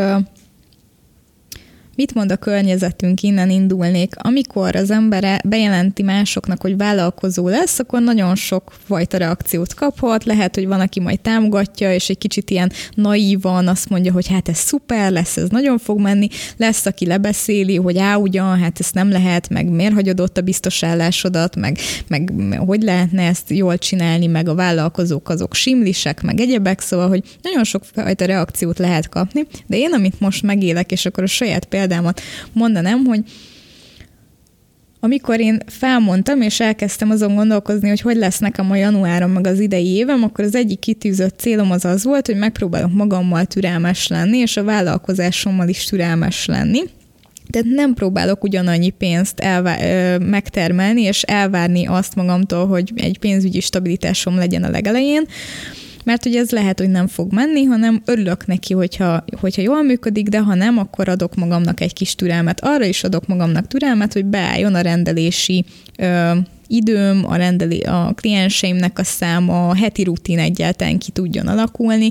Mit mond a környezetünk, innen indulnék? Amikor az ember bejelenti másoknak, hogy vállalkozó lesz, akkor nagyon sok fajta reakciót kaphat. Lehet, hogy van, aki majd támogatja, és egy kicsit ilyen naívan azt mondja, hogy hát ez szuper lesz, ez nagyon fog menni. Lesz, aki lebeszéli, hogy á, ugyan, hát ezt nem lehet, meg miért hagyod ott a biztos állásodat, meg, meg hogy lehetne ezt jól csinálni, meg a vállalkozók azok simlisek, meg egyebek, szóval, hogy nagyon sok fajta reakciót lehet kapni, de én, amit most megélek, és akkor a saját példámat mondanám, hogy amikor én felmondtam, és elkezdtem azon gondolkozni, hogy hogy lesz nekem a januáron, meg az idei évem, akkor az egyik kitűzött célom az az volt, hogy megpróbálok magammal türelmes lenni, és a vállalkozásommal is türelmes lenni. Tehát nem próbálok ugyanannyi pénzt elvá- ö, megtermelni, és elvárni azt magamtól, hogy egy pénzügyi stabilitásom legyen a legelején, mert ugye ez lehet, hogy nem fog menni, hanem örülök neki, hogyha, hogyha jól működik, de ha nem, akkor adok magamnak egy kis türelmet. Arra is adok magamnak türelmet, hogy beálljon a rendelési ö, időm, a, rendeli, a klienseimnek a száma, a heti rutin egyáltalán ki tudjon alakulni,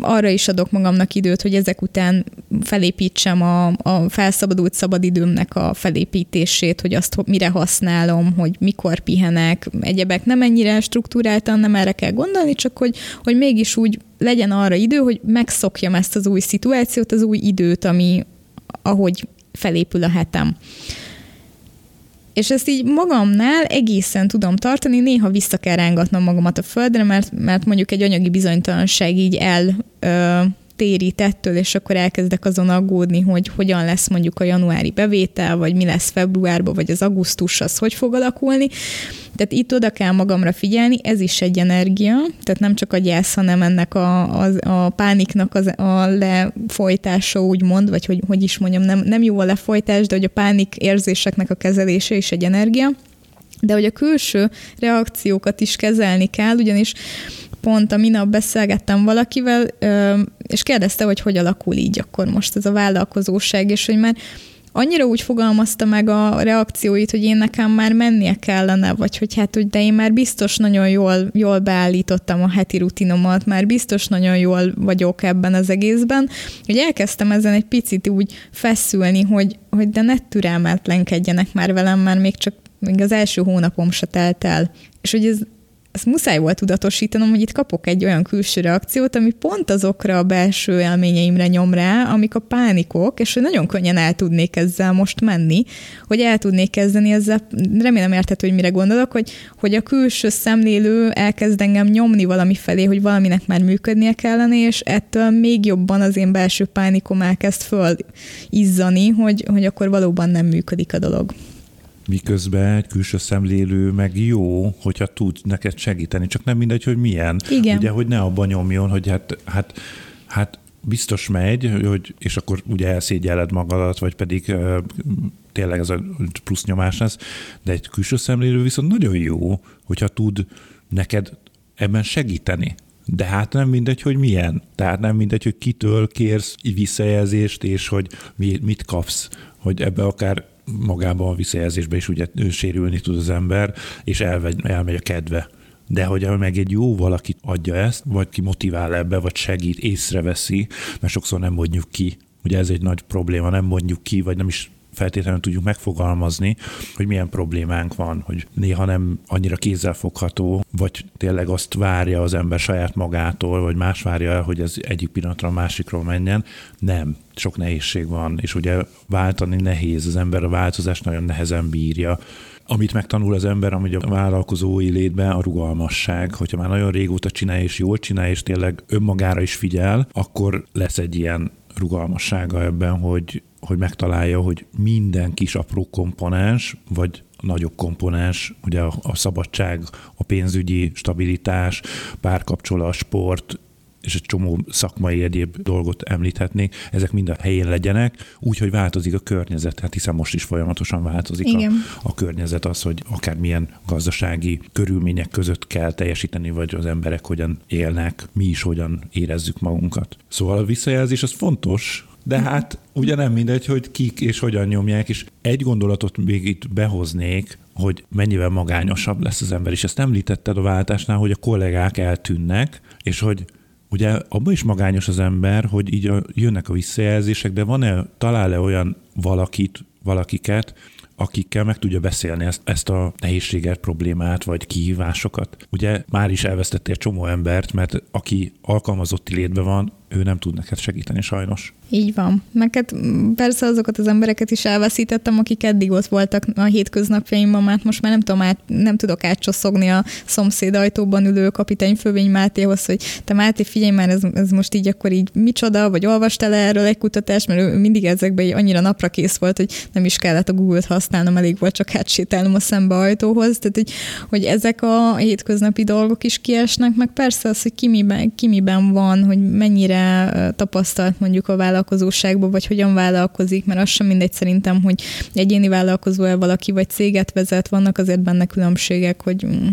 arra is adok magamnak időt, hogy ezek után felépítsem a, a felszabadult szabadidőmnek a felépítését, hogy azt mire használom, hogy mikor pihenek, egyebek nem ennyire struktúráltan, nem erre kell gondolni, csak hogy, hogy mégis úgy legyen arra idő, hogy megszokjam ezt az új szituációt, az új időt, ami ahogy felépül a hetem. És ezt így magamnál egészen tudom tartani, néha vissza kell rángatnom magamat a földre, mert, mert mondjuk egy anyagi bizonytalanság így el ö, térít ettől, és akkor elkezdek azon aggódni, hogy hogyan lesz mondjuk a januári bevétel, vagy mi lesz februárban, vagy az augusztus, az hogy fog alakulni. Tehát itt oda kell magamra figyelni, ez is egy energia, tehát nem csak a gyász, hanem ennek a, a, a pániknak az, a lefolytása, úgymond, vagy hogy, hogy is mondjam, nem, nem jó a lefolytás, de hogy a pánik érzéseknek a kezelése is egy energia. De hogy a külső reakciókat is kezelni kell, ugyanis pont a minap beszélgettem valakivel, és kérdezte, hogy hogy alakul így akkor most ez a vállalkozóság, és hogy már annyira úgy fogalmazta meg a reakcióit, hogy én nekem már mennie kellene, vagy hogy hát, hogy de én már biztos nagyon jól, jól beállítottam a heti rutinomat, már biztos nagyon jól vagyok ebben az egészben, hogy elkezdtem ezen egy picit úgy feszülni, hogy, hogy de ne türelmetlenkedjenek már velem, mert még csak még az első hónapom se telt el. És hogy ez ezt muszáj volt tudatosítanom, hogy itt kapok egy olyan külső reakciót, ami pont azokra a belső élményeimre nyom rá, amik a pánikok, és hogy nagyon könnyen el tudnék ezzel most menni, hogy el tudnék kezdeni ezzel, remélem érthető, hogy mire gondolok, hogy, hogy a külső szemlélő elkezd engem nyomni valami felé, hogy valaminek már működnie kellene, és ettől még jobban az én belső pánikom elkezd föl izzani, hogy, hogy akkor valóban nem működik a dolog miközben egy külső szemlélő meg jó, hogyha tud neked segíteni, csak nem mindegy, hogy milyen. Igen. Ugye, hogy ne abban nyomjon, hogy hát, hát, hát biztos megy, hogy, és akkor ugye elszégyeled magadat, vagy pedig uh, tényleg ez a plusz nyomás lesz, de egy külső szemlélő viszont nagyon jó, hogyha tud neked ebben segíteni. De hát nem mindegy, hogy milyen. Tehát nem mindegy, hogy kitől kérsz visszajelzést, és hogy mit kapsz. Hogy ebbe akár magában a visszajelzésben is ugye sérülni tud az ember, és elvegy, elmegy a kedve. De hogy meg egy jó valaki adja ezt, vagy ki motivál ebbe, vagy segít, észreveszi, mert sokszor nem mondjuk ki. Ugye ez egy nagy probléma, nem mondjuk ki, vagy nem is feltétlenül tudjuk megfogalmazni, hogy milyen problémánk van, hogy néha nem annyira kézzelfogható, vagy tényleg azt várja az ember saját magától, vagy más várja el, hogy ez egyik pillanatra a másikról menjen. Nem, sok nehézség van, és ugye váltani nehéz, az ember a változást nagyon nehezen bírja amit megtanul az ember, ami a vállalkozói létben a rugalmasság. Hogyha már nagyon régóta csinálja és jól csinálja, és tényleg önmagára is figyel, akkor lesz egy ilyen rugalmassága ebben, hogy, hogy megtalálja, hogy minden kis apró komponens, vagy nagyobb komponens, ugye a, a szabadság, a pénzügyi stabilitás, párkapcsolat, sport, és egy csomó szakmai egyéb dolgot említhetnék, ezek mind a helyén legyenek, úgy, hogy változik a környezet, hát hiszen most is folyamatosan változik a, a környezet, az, hogy akármilyen gazdasági körülmények között kell teljesíteni, vagy az emberek hogyan élnek, mi is hogyan érezzük magunkat. Szóval a visszajelzés az fontos, de hát ugye nem mindegy, hogy kik és hogyan nyomják, és egy gondolatot még itt behoznék, hogy mennyivel magányosabb lesz az ember, és ezt említetted a váltásnál, hogy a kollégák eltűnnek, és hogy ugye abban is magányos az ember, hogy így a, jönnek a visszajelzések, de van-e, talál-e olyan valakit, valakiket, akikkel meg tudja beszélni ezt, ezt a nehézséget, problémát vagy kihívásokat. Ugye már is elvesztettél csomó embert, mert aki alkalmazotti létben van, ő nem tud neked segíteni sajnos. Így van. Meg persze azokat az embereket is elveszítettem, akik eddig ott voltak a hétköznapjaimban, mert most már nem, tudom, át, nem tudok átcsoszogni a szomszéd ajtóban ülő kapitány Fővény Mátéhoz, hogy te Máté, figyelj már, ez, ez most így akkor így micsoda, vagy olvastál erről egy kutatást, mert ő mindig ezekben így annyira napra kész volt, hogy nem is kellett a Google-t használnom, elég volt csak átsétálnom a szembe ajtóhoz. Tehát, hogy, hogy ezek a hétköznapi dolgok is kiesnek, meg persze az, hogy ki miben, ki miben van, hogy mennyire tapasztalt mondjuk a vállalkozóságban, vagy hogyan vállalkozik, mert az sem mindegy szerintem, hogy egyéni vállalkozó-e valaki, vagy céget vezet, vannak azért benne különbségek, hogy mm,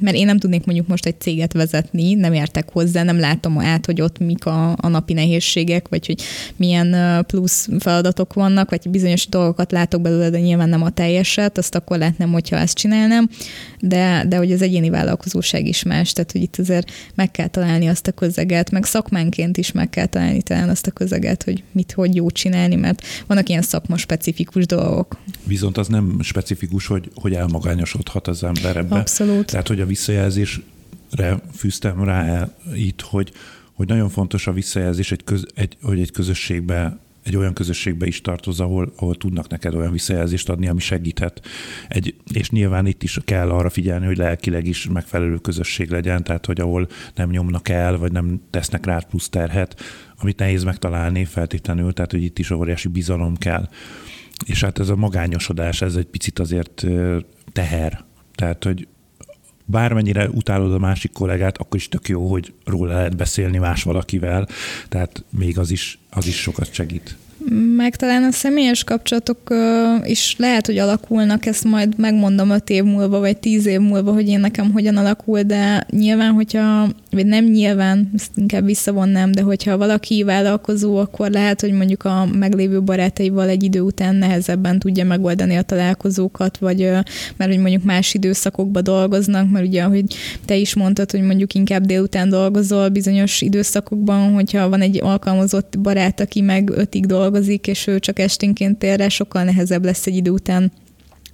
mert én nem tudnék mondjuk most egy céget vezetni, nem értek hozzá, nem látom át, hogy ott mik a, a napi nehézségek, vagy hogy milyen plusz feladatok vannak, vagy bizonyos dolgokat látok belőle, de nyilván nem a teljeset, azt akkor látnám, hogyha ezt csinálnám, de, de hogy az egyéni vállalkozóság is más, tehát hogy itt azért meg kell találni azt a közeget, meg szakmánként is meg kell találni talán azt a közeget, hogy mit, hogy jó csinálni, mert vannak ilyen szakma specifikus dolgok. Viszont az nem specifikus, hogy, hogy elmagányosodhat az ember ebbe. Abszolút. Tehát, hogy a visszajelzésre fűztem rá itt, hogy, hogy nagyon fontos a visszajelzés, egy köz, egy, hogy egy közösségbe egy olyan közösségbe is tartoz, ahol, ahol tudnak neked olyan visszajelzést adni, ami segíthet. Egy, és nyilván itt is kell arra figyelni, hogy lelkileg is megfelelő közösség legyen, tehát hogy ahol nem nyomnak el, vagy nem tesznek rá plusz terhet, amit nehéz megtalálni feltétlenül, tehát hogy itt is óriási bizalom kell. És hát ez a magányosodás, ez egy picit azért teher. Tehát, hogy bármennyire utálod a másik kollégát, akkor is tök jó, hogy róla lehet beszélni más valakivel, tehát még az is, az is sokat segít. Meg talán a személyes kapcsolatok is lehet, hogy alakulnak, ezt majd megmondom öt év múlva, vagy tíz év múlva, hogy én nekem hogyan alakul, de nyilván, hogyha, vagy nem nyilván, ezt inkább visszavonnám, de hogyha valaki vállalkozó, akkor lehet, hogy mondjuk a meglévő barátaival egy idő után nehezebben tudja megoldani a találkozókat, vagy mert hogy mondjuk más időszakokban dolgoznak, mert ugye, ahogy te is mondtad, hogy mondjuk inkább délután dolgozol bizonyos időszakokban, hogyha van egy alkalmazott barát, aki meg ötig dolgozik, és ő csak esténként tér rá, sokkal nehezebb lesz egy idő után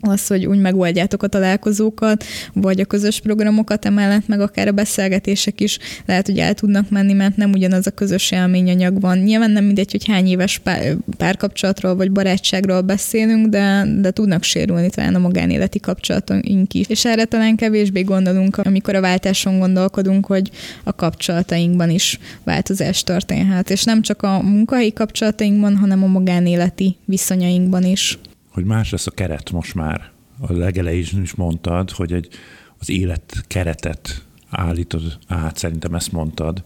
az, hogy úgy megoldjátok a találkozókat, vagy a közös programokat, emellett meg akár a beszélgetések is lehet, hogy el tudnak menni, mert nem ugyanaz a közös élményanyag van. Nyilván nem mindegy, hogy hány éves pár, párkapcsolatról vagy barátságról beszélünk, de, de tudnak sérülni talán a magánéleti kapcsolatunk is. És erre talán kevésbé gondolunk, amikor a váltáson gondolkodunk, hogy a kapcsolatainkban is változás történhet. És nem csak a munkahelyi kapcsolatainkban, hanem a magánéleti viszonyainkban is hogy más lesz a keret most már. A legelején is mondtad, hogy egy, az élet keretet állítod át, szerintem ezt mondtad,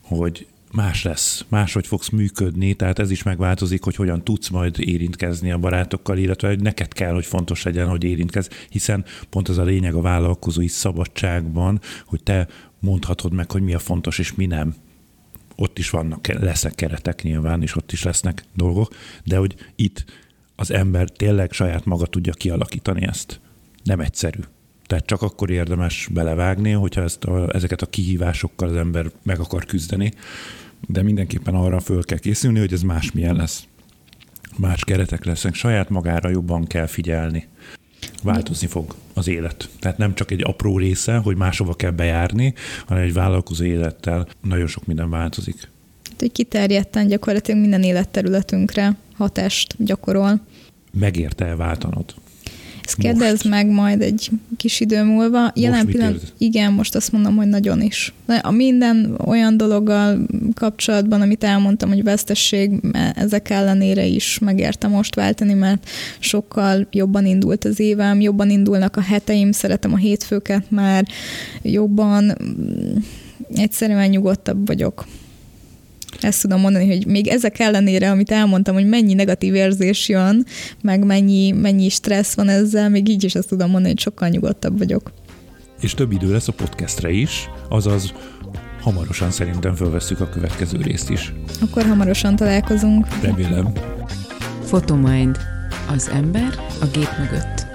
hogy más lesz, máshogy fogsz működni, tehát ez is megváltozik, hogy hogyan tudsz majd érintkezni a barátokkal, illetve hogy neked kell, hogy fontos legyen, hogy érintkezz, hiszen pont az a lényeg a vállalkozói szabadságban, hogy te mondhatod meg, hogy mi a fontos és mi nem. Ott is vannak, lesznek keretek nyilván, és ott is lesznek dolgok, de hogy itt az ember tényleg saját maga tudja kialakítani ezt. Nem egyszerű. Tehát csak akkor érdemes belevágni, hogyha ezt a, ezeket a kihívásokkal az ember meg akar küzdeni, de mindenképpen arra föl kell készülni, hogy ez másmilyen lesz. más keretek lesznek, saját magára jobban kell figyelni. Változni fog az élet. Tehát nem csak egy apró része, hogy máshova kell bejárni, hanem egy vállalkozó élettel nagyon sok minden változik. Hát, hogy kiterjedten gyakorlatilag minden életterületünkre hatást gyakorol. Megérte elváltanod? Ezt kérdezd meg majd egy kis idő múlva. Jelen pillanat, igen, most azt mondom, hogy nagyon is. A minden olyan dologgal kapcsolatban, amit elmondtam, hogy vesztesség, ezek ellenére is megérte most váltani, mert sokkal jobban indult az évem, jobban indulnak a heteim, szeretem a hétfőket már, jobban mm, egyszerűen nyugodtabb vagyok ezt tudom mondani, hogy még ezek ellenére, amit elmondtam, hogy mennyi negatív érzés jön, meg mennyi, mennyi stressz van ezzel, még így is ezt tudom mondani, hogy sokkal nyugodtabb vagyok. És több idő lesz a podcastre is, azaz hamarosan szerintem felvesszük a következő részt is. Akkor hamarosan találkozunk. Remélem. Photomind. Az ember a gép mögött.